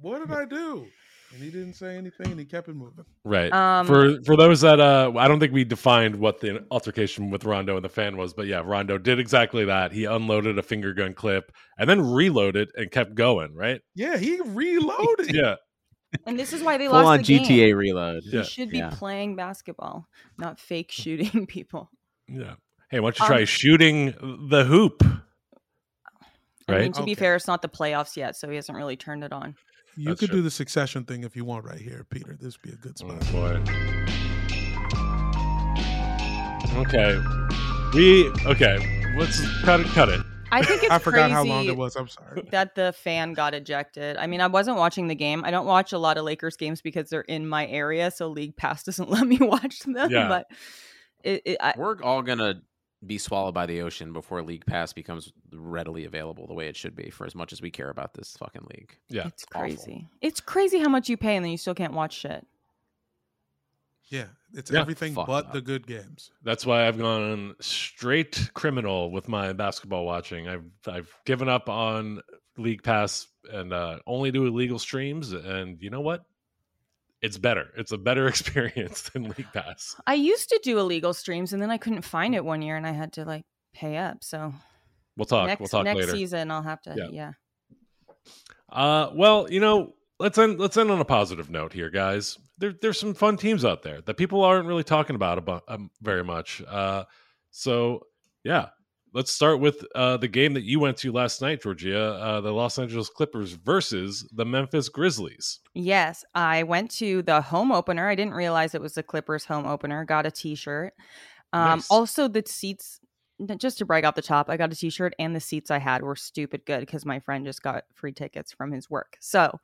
What did I do? And he didn't say anything and he kept it moving. Right. Um, for for those that uh I don't think we defined what the altercation with Rondo and the fan was, but yeah, Rondo did exactly that. He unloaded a finger gun clip and then reloaded and kept going, right? Yeah, he reloaded. Yeah. And this is why they Full lost on the game. GTA reload. You Yeah. should be Yeah. playing basketball, not fake shooting people. Yeah. Hey, why don't you Um, try shooting the hoop? I mean, Right? to be fair, it's not the playoffs yet, so he hasn't really turned it on. You That's could true. do the succession thing if you want right here, Peter. This would be a good Oh spot. boy. Okay. We okay. Let's cut it cut it. I think it's I forgot crazy how long it was. I'm sorry. that the fan got ejected. I mean, I wasn't watching the game. I don't watch a lot of Lakers games because they're in my area, so League Pass doesn't let me watch them. Yeah. But it, it I, We're all gonna be swallowed by the ocean before League Pass becomes readily available the way it should be. For as much as we care about this fucking league, Yeah. it's awful. crazy. It's crazy how much you pay and then you still can't watch shit. Yeah, it's Yeah. everything Fuck but up. the good games. That's why I've gone straight criminal with my basketball watching. I've I've given up on League Pass and uh, only do illegal streams. And you know what? It's better. It's a better experience than League Pass. I used to do illegal streams and then I couldn't find it one year and I had to like pay up. So We'll talk. next we'll talk next later. season I'll have to Yeah. yeah. Uh, well, you know, let's end. Let's end on a positive note here, guys. There, there's some fun teams out there that people aren't really talking about about um, very much. Uh, so yeah, let's start with uh, the game that you went to last night, Georgea. Uh, the Los Angeles Clippers versus the Memphis Grizzlies. Yes, I went to the home opener. I didn't realize it was the Clippers home opener. Got a T-shirt. Um, Nice. Also, the seats. Just to brag off the top, I got a T-shirt, and the seats I had were stupid good because my friend just got free tickets from his work. So,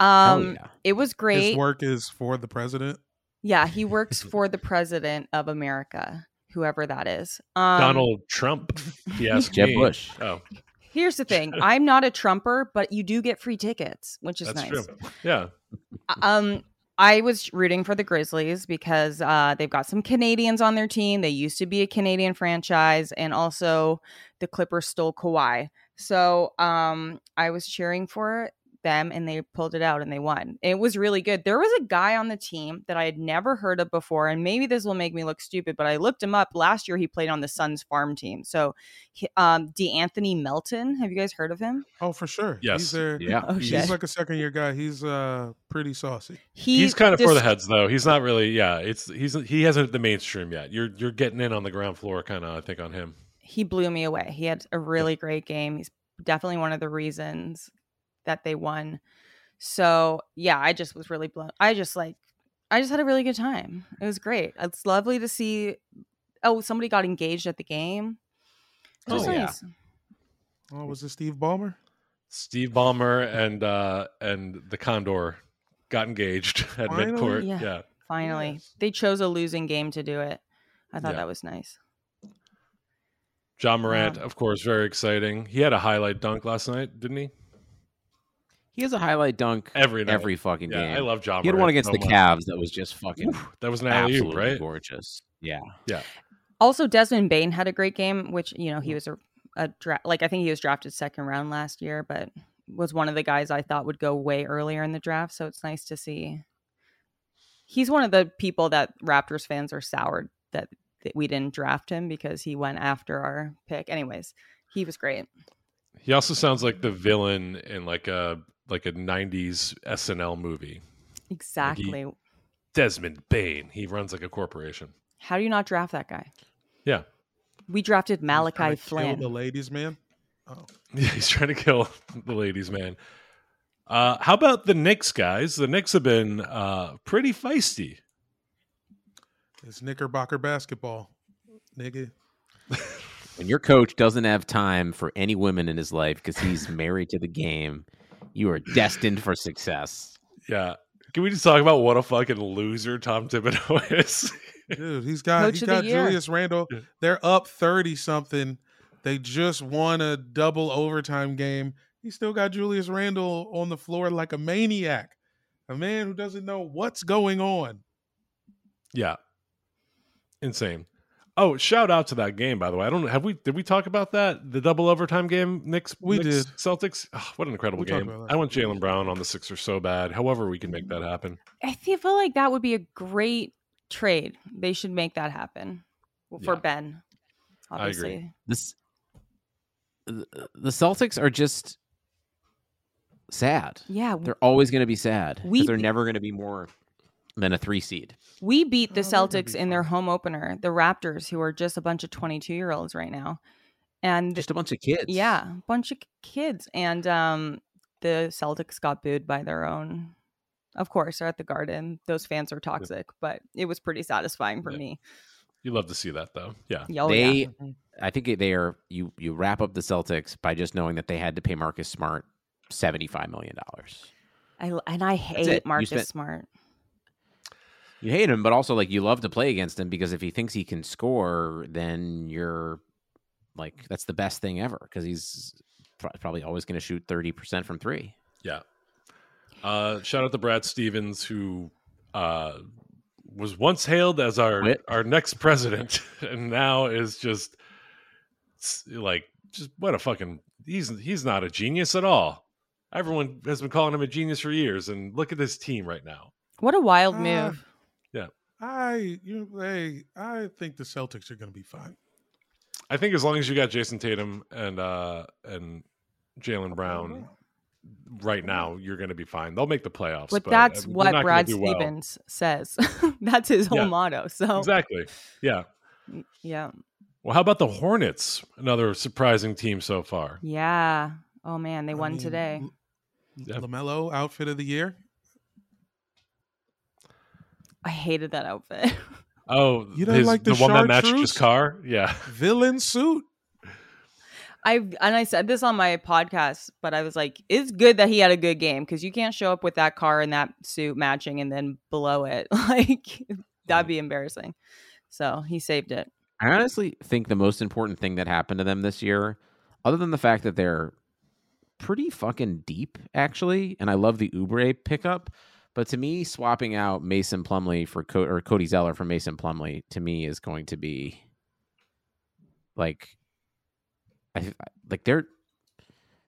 um, yeah. it was great. His work is for the president. Yeah, he works for the president of America, whoever that is. Um, Donald Trump. Yes, Jeb me. Bush. Oh, Here's the thing: I'm not a Trumper, but you do get free tickets, which is that's nice. true. Yeah. Um, I was rooting for the Grizzlies because uh, they've got some Canadians on their team. They used to be a Canadian franchise, and also the Clippers stole Kawhi. So um, I was cheering for them and they pulled it out and they won. It was really good. There was a guy on the team that I had never heard of before, and maybe this will make me look stupid, but I looked him up. Last year, he played on the Suns farm team. So, he- um, DeAnthony Melton, have you guys heard of him? Oh, for sure. Yes. He's there. Yeah. Oh, He's like a second year guy. He's uh pretty saucy. He he's kind of for the heads though. He's not really. Yeah, it's he's he hasn't the mainstream yet. You're you're getting in on the ground floor, kind of. I think on him. he blew me away. He had a really great game. He's definitely one of the reasons that they won. So yeah, I just was really blown. I just like, I just had a really good time. It was great. It's lovely to see. Oh, somebody got engaged at the game. It was Oh, yeah. nice. Oh, was it Steve Ballmer? Steve Ballmer and uh and the Condor got engaged at Finally? midcourt. Yeah. Yeah. Finally, Yes. they chose a losing game to do it. I thought Yeah. that was nice. Ja Morant, Um, of course, very exciting. He had a highlight dunk last night, didn't he? He has a highlight dunk Every night. every fucking Yeah, game. I love Ja. he had one against so the much. Cavs that was just fucking That was an alley absolutely right? gorgeous. Yeah. Yeah. Also, Desmond Bane had a great game, which you know he mm. was a, a dra- like I think he was drafted second round last year, but was one of the guys I thought would go way earlier in the draft. So it's nice to see. He's one of the people that Raptors fans are soured that, that we didn't draft him because he went after our pick. Anyways, he was great. He also sounds like the villain in like a like a '90s SNL movie. Exactly. Desmond Bane. He runs like a corporation. How do you not draft that guy? Yeah. We drafted He's trying Malachi kill Flynn. the ladies, man. Oh, Yeah, he's trying to kill the ladies' man. Uh, how about the Knicks, guys? The Knicks have been uh, pretty feisty. it's Knickerbocker basketball, nigga. When your coach doesn't have time for any women in his life because he's married to the game, you are destined for success. Yeah. Can we just talk about what a fucking loser Tom Thibodeau is? Dude, he's got Coach he's of the got. Julius Randle. They're up thirty something. They just won a double overtime game. He still got Julius Randle on the floor like a maniac, a man who doesn't know what's going on. yeah. Insane. Oh, shout out to that game, by the way. I don't. Have we did we talk about that? The double overtime game, Knicks, We Knicks, did. Celtics. Oh, what an incredible We talked game. I want Jaylen Brown on the Sixers so bad. However, we can make that happen. I feel feel like that would be a great trade. They should make that happen for Yeah. Ben. I agree. Obviously. This the the Celtics are just sad. Yeah, They're always going to be sad We- they're never going to be more than a three seed. we beat the Oh, Celtics in their home opener, the Raptors, who are just a bunch of 22 year olds right now. And Just a bunch of kids. yeah, a bunch of kids. And um, the Celtics got booed by their own. Of course, they're at the Garden. Those fans are toxic, but it was pretty satisfying for Yeah. me. You love to see that, though. Yeah. Oh, they, yeah. I think they are. You you wrap up the Celtics by just knowing that they had to pay Marcus Smart seventy five million dollars. I, and I hate Marcus spent- Smart. You hate him, but also like you love to play against him because if he thinks he can score, then you're like that's the best thing ever because he's pro- probably always going to shoot thirty percent from three. Yeah. Uh, shout out to Brad Stevens, who uh, was once hailed as our Quit. our next president, and now is just like just what a fucking he's he's not a genius at all. Everyone has been calling him a genius for years, and look at this team right now. What a wild Ah. move. I you hey, I think the Celtics are going to be fine. I think as long as you got Jayson Tatum and uh and Jaylen Brown right now, you're going to be fine. They'll make the playoffs, But uh, that's they're what Brad do well. Stevens says. that's his whole Yeah. motto. So Exactly. Yeah. yeah. Well, how about the Hornets? Another surprising team so far. Yeah. Oh man, they I won mean, today. L- Yeah. Lamelo outfit of the year. I hated that outfit. Oh, You don't his- like the one that matched his car? Yeah. Villain suit. I and I said this on my podcast, but I was like, it's good that he had a good game because you can't show up with that car and that suit matching and then below it. Like that'd be embarrassing. So he saved it. I honestly think the most important thing that happened to them this year, other than the fact that they're pretty fucking deep, actually, and I love the Oubre pickup, but to me, swapping out Mason Plumlee for Co- or Cody Zeller for Mason Plumlee to me is going to be like, I like they're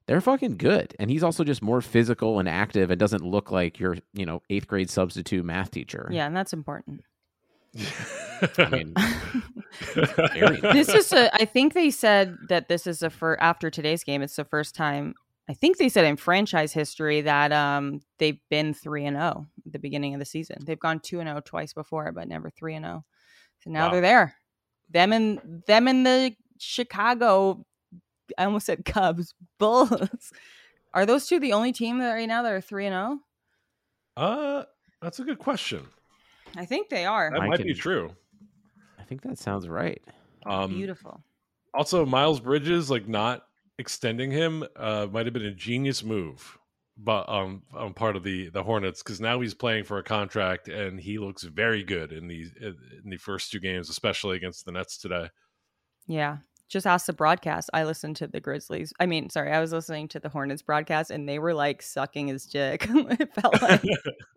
they're fucking good. And he's also just more physical and active and doesn't look like your, you know, eighth grade substitute math teacher. Yeah, and that's important. I mean, this is a I think they said that this is a for after today's game, it's the first time I think they said in franchise history that um they've been three and zero at the beginning of the season. They've gone two and zero twice before, but never three and zero. So now Wow. they're there. Them and them and the Chicago. I almost said Cubs Bulls. Are those two the only team that right now that are three and zero? uh, that's a good question. I think they are. That I might be true. I think that sounds right. Um, Beautiful. Also, Miles Bridges like not extending him uh, might have been a genius move, but um, on part of the the Hornets because now he's playing for a contract and he looks very good in these in the first two games, especially against the Nets today. Yeah. Just ask the broadcast. I listened to the Grizzlies. I mean, sorry, I was listening to the Hornets broadcast and they were like sucking his dick. it felt like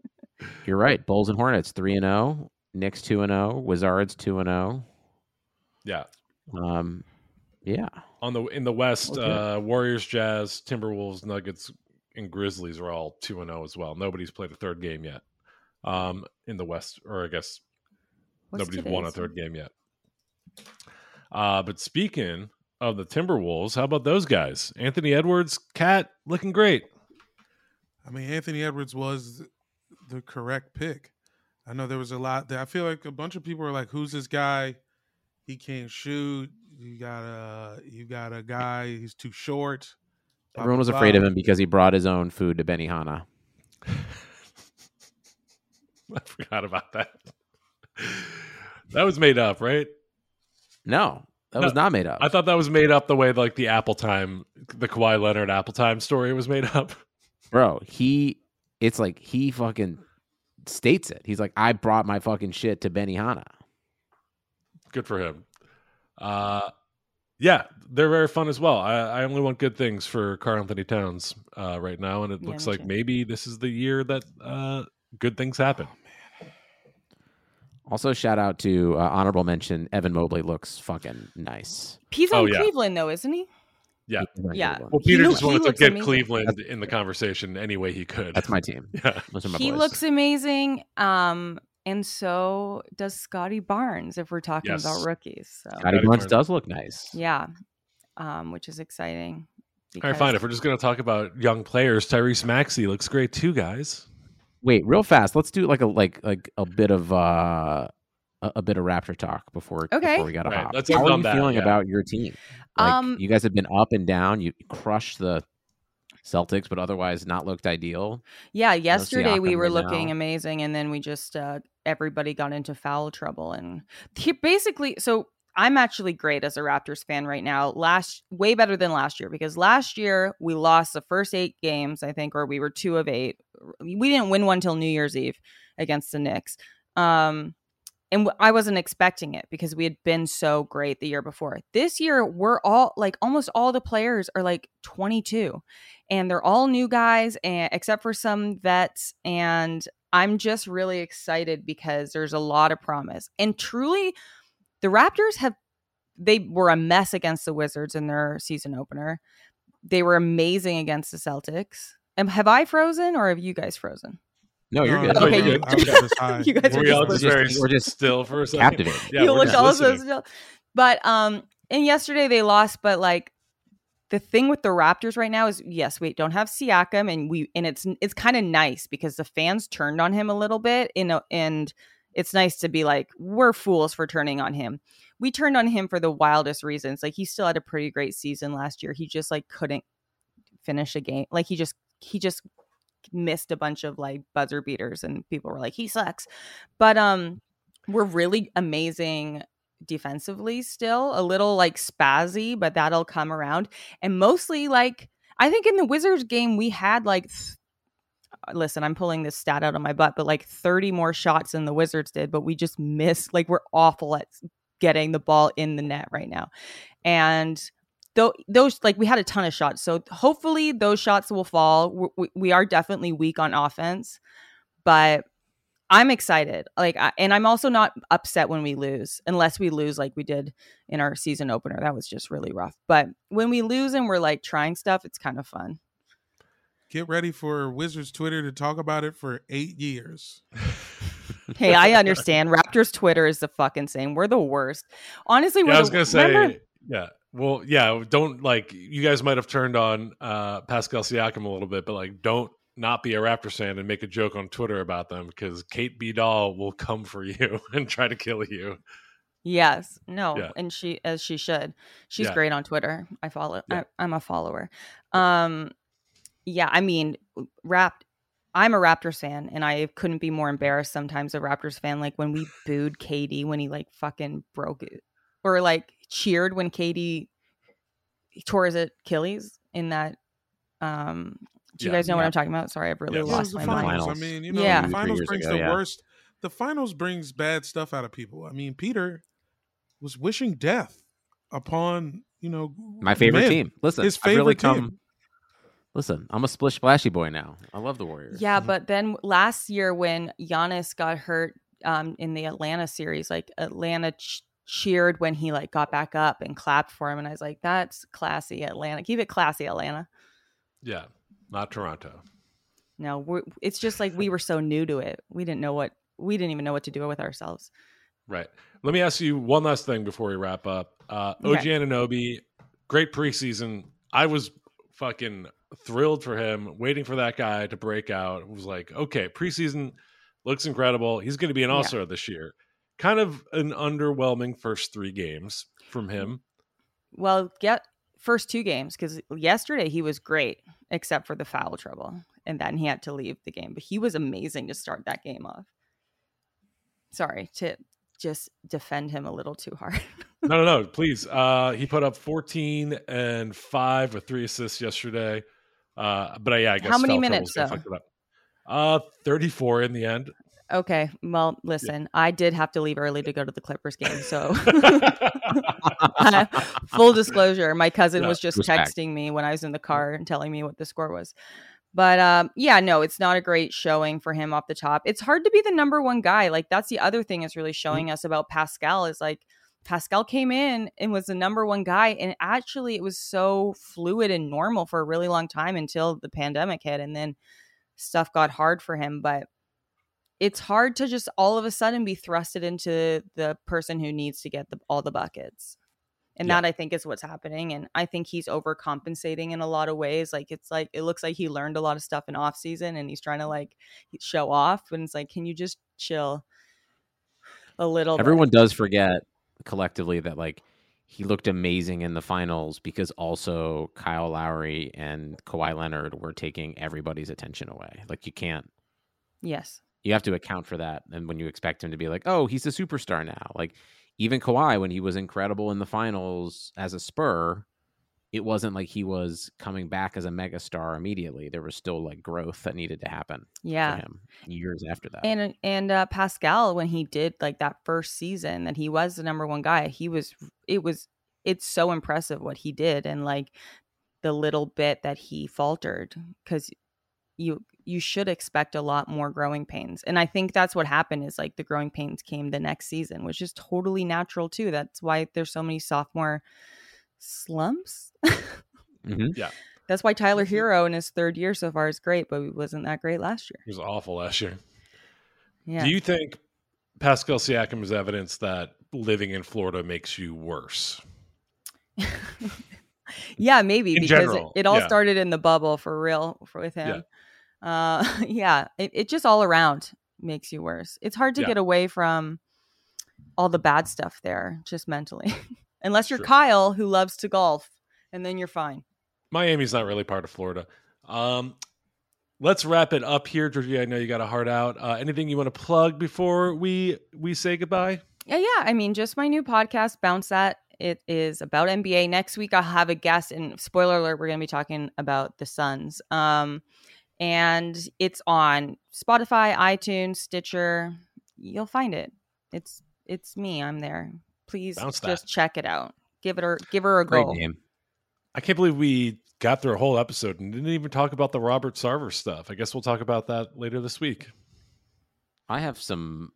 You're right. Bulls and Hornets three and zero. Knicks two and zero. Wizards two and zero. yeah, Um, yeah. on the in the West, Okay. uh, Warriors, Jazz, Timberwolves, Nuggets, and Grizzlies are all two and zero as well. Nobody's played a third game yet. Um, in the West, or I guess What's nobody's won a third game yet. Uh, but speaking of the Timberwolves, how about those guys? Anthony Edwards, KAT, looking great. I mean, Anthony Edwards was the correct pick. I know there was a lot that I feel like a bunch of people are like, "Who's this guy? He can't shoot. You got a you got a guy. He's too short." blah, Everyone blah, was afraid blah. of him because he brought his own food to Benihana. I forgot about that. that was made up, right? No, that No, was not made up. I thought that was made up the way like the Apple Time, the Kawhi Leonard Apple Time story was made up. Bro, he it's like he fucking states it. He's like, I brought my fucking shit to Benihana. Good for him. Uh, yeah, they're very fun as well. I, I only want good things for Karl-Anthony Towns uh, right now, and it Yeah, looks like too. maybe this is the year that uh, good things happen. Also, shout out to uh, honorable mention. Evan Mobley looks fucking nice. He's Oh, on yeah. Cleveland though, isn't he? Yeah. Yeah. Well, He Peter loo- just he wanted to looks get amazing. Cleveland in the conversation any way he could. That's my team. yeah. Those are my he boys. looks amazing. Um, and so does Scottie Barnes if we're talking Yes. about rookies. So Scottie Scottie Barnes Barnes. does look nice. yeah. Um, which is exciting. All right, fine. If we're just going to talk about young players, Tyrese Maxey looks great too, guys. Wait, real fast. Let's do like a like like a bit of uh a, a bit of Raptor talk before Okay. before we got to Right, hop. let's How are you that, feeling yeah. about your team? Like, Um, you guys have been up and down. You crushed the Celtics, but otherwise not looked ideal. Yeah, yesterday we were right looking now. amazing, and then we just uh, everybody got into foul trouble, and he basically. So I'm actually great as a Raptors fan right now. Last way better than last year because last year we lost the first eight games, I think, or we were two of eight. We didn't win one till New Year's Eve against the Knicks. Um, and I wasn't expecting it because we had been so great the year before. This year, we're all like almost all the players are like 22, and they're all new guys, and except for some vets. And I'm just really excited because there's a lot of promise. And truly, the Raptors have they were a mess against the Wizards in their season opener. They were amazing against the Celtics. Um, have I frozen or have you guys frozen? No, you're No, good. Okay, you- I was just. You guys Were are we all just just listening. very We're just still for a second? captivated. Yeah, you we're look also still. But um, and yesterday they lost, but like the thing with the Raptors right now is yes, we don't have Siakam, and we and it's it's kind of nice because the fans turned on him a little bit, in a, and it's nice to be like we're fools for turning on him. We turned on him for the wildest reasons. Like he still had a pretty great season last year. He just like couldn't finish a game. Like he just he just missed a bunch of like buzzer beaters and people were like he sucks. But um we're really amazing defensively still, a little like spazzy, but that'll come around. And mostly like I think in the Wizards game we had like th- listen, I'm pulling this stat out of my butt, but like 30 more shots than the Wizards did, but we just missed like we're awful at getting the ball in the net right now. And though those like we had a ton of shots. So hopefully those shots will fall. We, we are definitely weak on offense, but I'm excited. Like, I, and I'm also not upset when we lose, unless we lose like we did in our season opener. That was just really rough. But when we lose and we're like trying stuff, it's kind of fun. Get ready for Wizards Twitter to talk about it for eight years. hey, I understand. Raptors Twitter is the fucking same. We're the worst. Honestly, Yeah, we're I was the- gonna say, remember- yeah. Well, yeah. Don't like you guys might have turned on uh, Pascal Siakam a little bit, but like, don't not be a Raptors fan and make a joke on Twitter about them because Kate B. Doll will come for you and try to kill you. Yes. No. Yeah. And she, as she should. She's Yeah. great on Twitter. I follow. Yeah. I, I'm a follower. Um, yeah. I mean, rap. I'm a Raptors fan, and I couldn't be more embarrassed. Sometimes a Raptors fan, like when we booed KD when he like fucking broke it, or like cheered when KD tore his Achilles in that. Um, do you Yeah. guys know what I'm talking about? Sorry, I've really Yeah, Yeah, it was lost my finals. mind. I mean, you know, Yeah. the finals brings ago, the yeah. worst. The finals brings bad stuff out of people. I mean, Peter was wishing death upon you know My favorite men. team. Listen, His I've really favorite come. team. Listen, I'm a splish splashy boy now. I love the Warriors. Yeah, but then last year when Giannis got hurt um, in the Atlanta series, like Atlanta ch- cheered when he like got back up and clapped for him, and I was like, "That's classy, Atlanta. Keep it classy, Atlanta." Yeah, not Toronto. No, we're, it's just like we were so new to it. We didn't know what we didn't even know what to do with ourselves. Right. Let me ask you one last thing before we wrap up. Uh, OG Okay. Anunoby, great preseason. I was fucking thrilled for him, waiting for that guy to break out. It was like, okay, preseason looks incredible. He's going to be an all star this year. Kind of an underwhelming first three games from him. Well, get first two games because yesterday he was great, except for the foul trouble, and then he had to leave the game. But he was amazing to start that game off. Sorry to just defend him a little too hard. No, no, no. Please. Uh, he put up 14 and five with three assists yesterday. Uh, but uh, yeah, I guess How many minutes, though? Uh, 34 in the end. Okay. Well, listen, I did have to leave early to go to the Clippers game. So, full disclosure, my cousin Yeah, was just texting me when I was in the car and telling me what the score was. But um, yeah, no, it's not a great showing for him off the top. It's hard to be the number one guy. Like that's the other thing is really showing us about Pascal is like Pascal came in and was the number one guy, and actually it was so fluid and normal for a really long time until the pandemic hit, and then stuff got hard for him. But it's hard to just all of a sudden be thrusted into the person who needs to get the, all the buckets. And Yeah. that I think is what's happening. And I think he's overcompensating in a lot of ways. Like it's like it looks like he learned a lot of stuff in off season and he's trying to like show off. And it's like, can you just chill a little bit? Everyone does forget collectively that like he looked amazing in the finals because also Kyle Lowry and Kawhi Leonard were taking everybody's attention away. Like you can't Yes. You have to account for that and when you expect him to be like, "Oh, he's a superstar now." Like even Kawhi when he was incredible in the finals as a Spur, it wasn't like he was coming back as a megastar immediately. There was still like growth that needed to happen Yeah. for him years after that. And and uh, Pascal, when he did like that first season, that he was the number one guy. He was. It was. It's so impressive what he did, and like the little bit that he faltered, because you you should expect a lot more growing pains, and I think that's what happened. Is like the growing pains came the next season, which is totally natural too. That's why there's so many sophomore slumps. Mhm. That's why Tyler Herro in his third year so far is great, but he wasn't that great last year. He was awful last year. Yeah. Do you think Pascal Siakam is evidence that living in Florida makes you worse? yeah, maybe In because general, it, it all yeah. started in the bubble for real for, with him. Uh, yeah, it, it just all around makes you worse. It's hard to Yeah. get away from all the bad stuff there, just mentally, unless you're. Kyle who loves to golf, and then you're fine. Miami's not really part of Florida. Um, let's wrap it up here, Georgie. I know you got a heart out. Uh, anything you want to plug before we we say goodbye? Yeah, yeah. I mean, just my new podcast, Bounce That. It is about NBA. Next week, I'll have a guest, and spoiler alert, we're going to be talking about the Suns. Um, and it's on Spotify, iTunes, Stitcher. You'll find it. It's it's me. I'm there. Please Bounce just That. check it out. Give it a give her a Great go. name. I can't believe we got through a whole episode and didn't even talk about the Robert Sarver stuff. I guess we'll talk about that later this week. I have some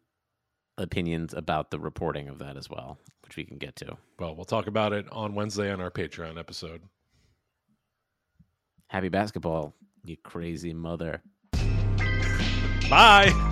opinions about the reporting of that as well, which we can get to. Well, we'll talk about it on Wednesday on our Patreon episode. Happy basketball, you crazy mother. Bye.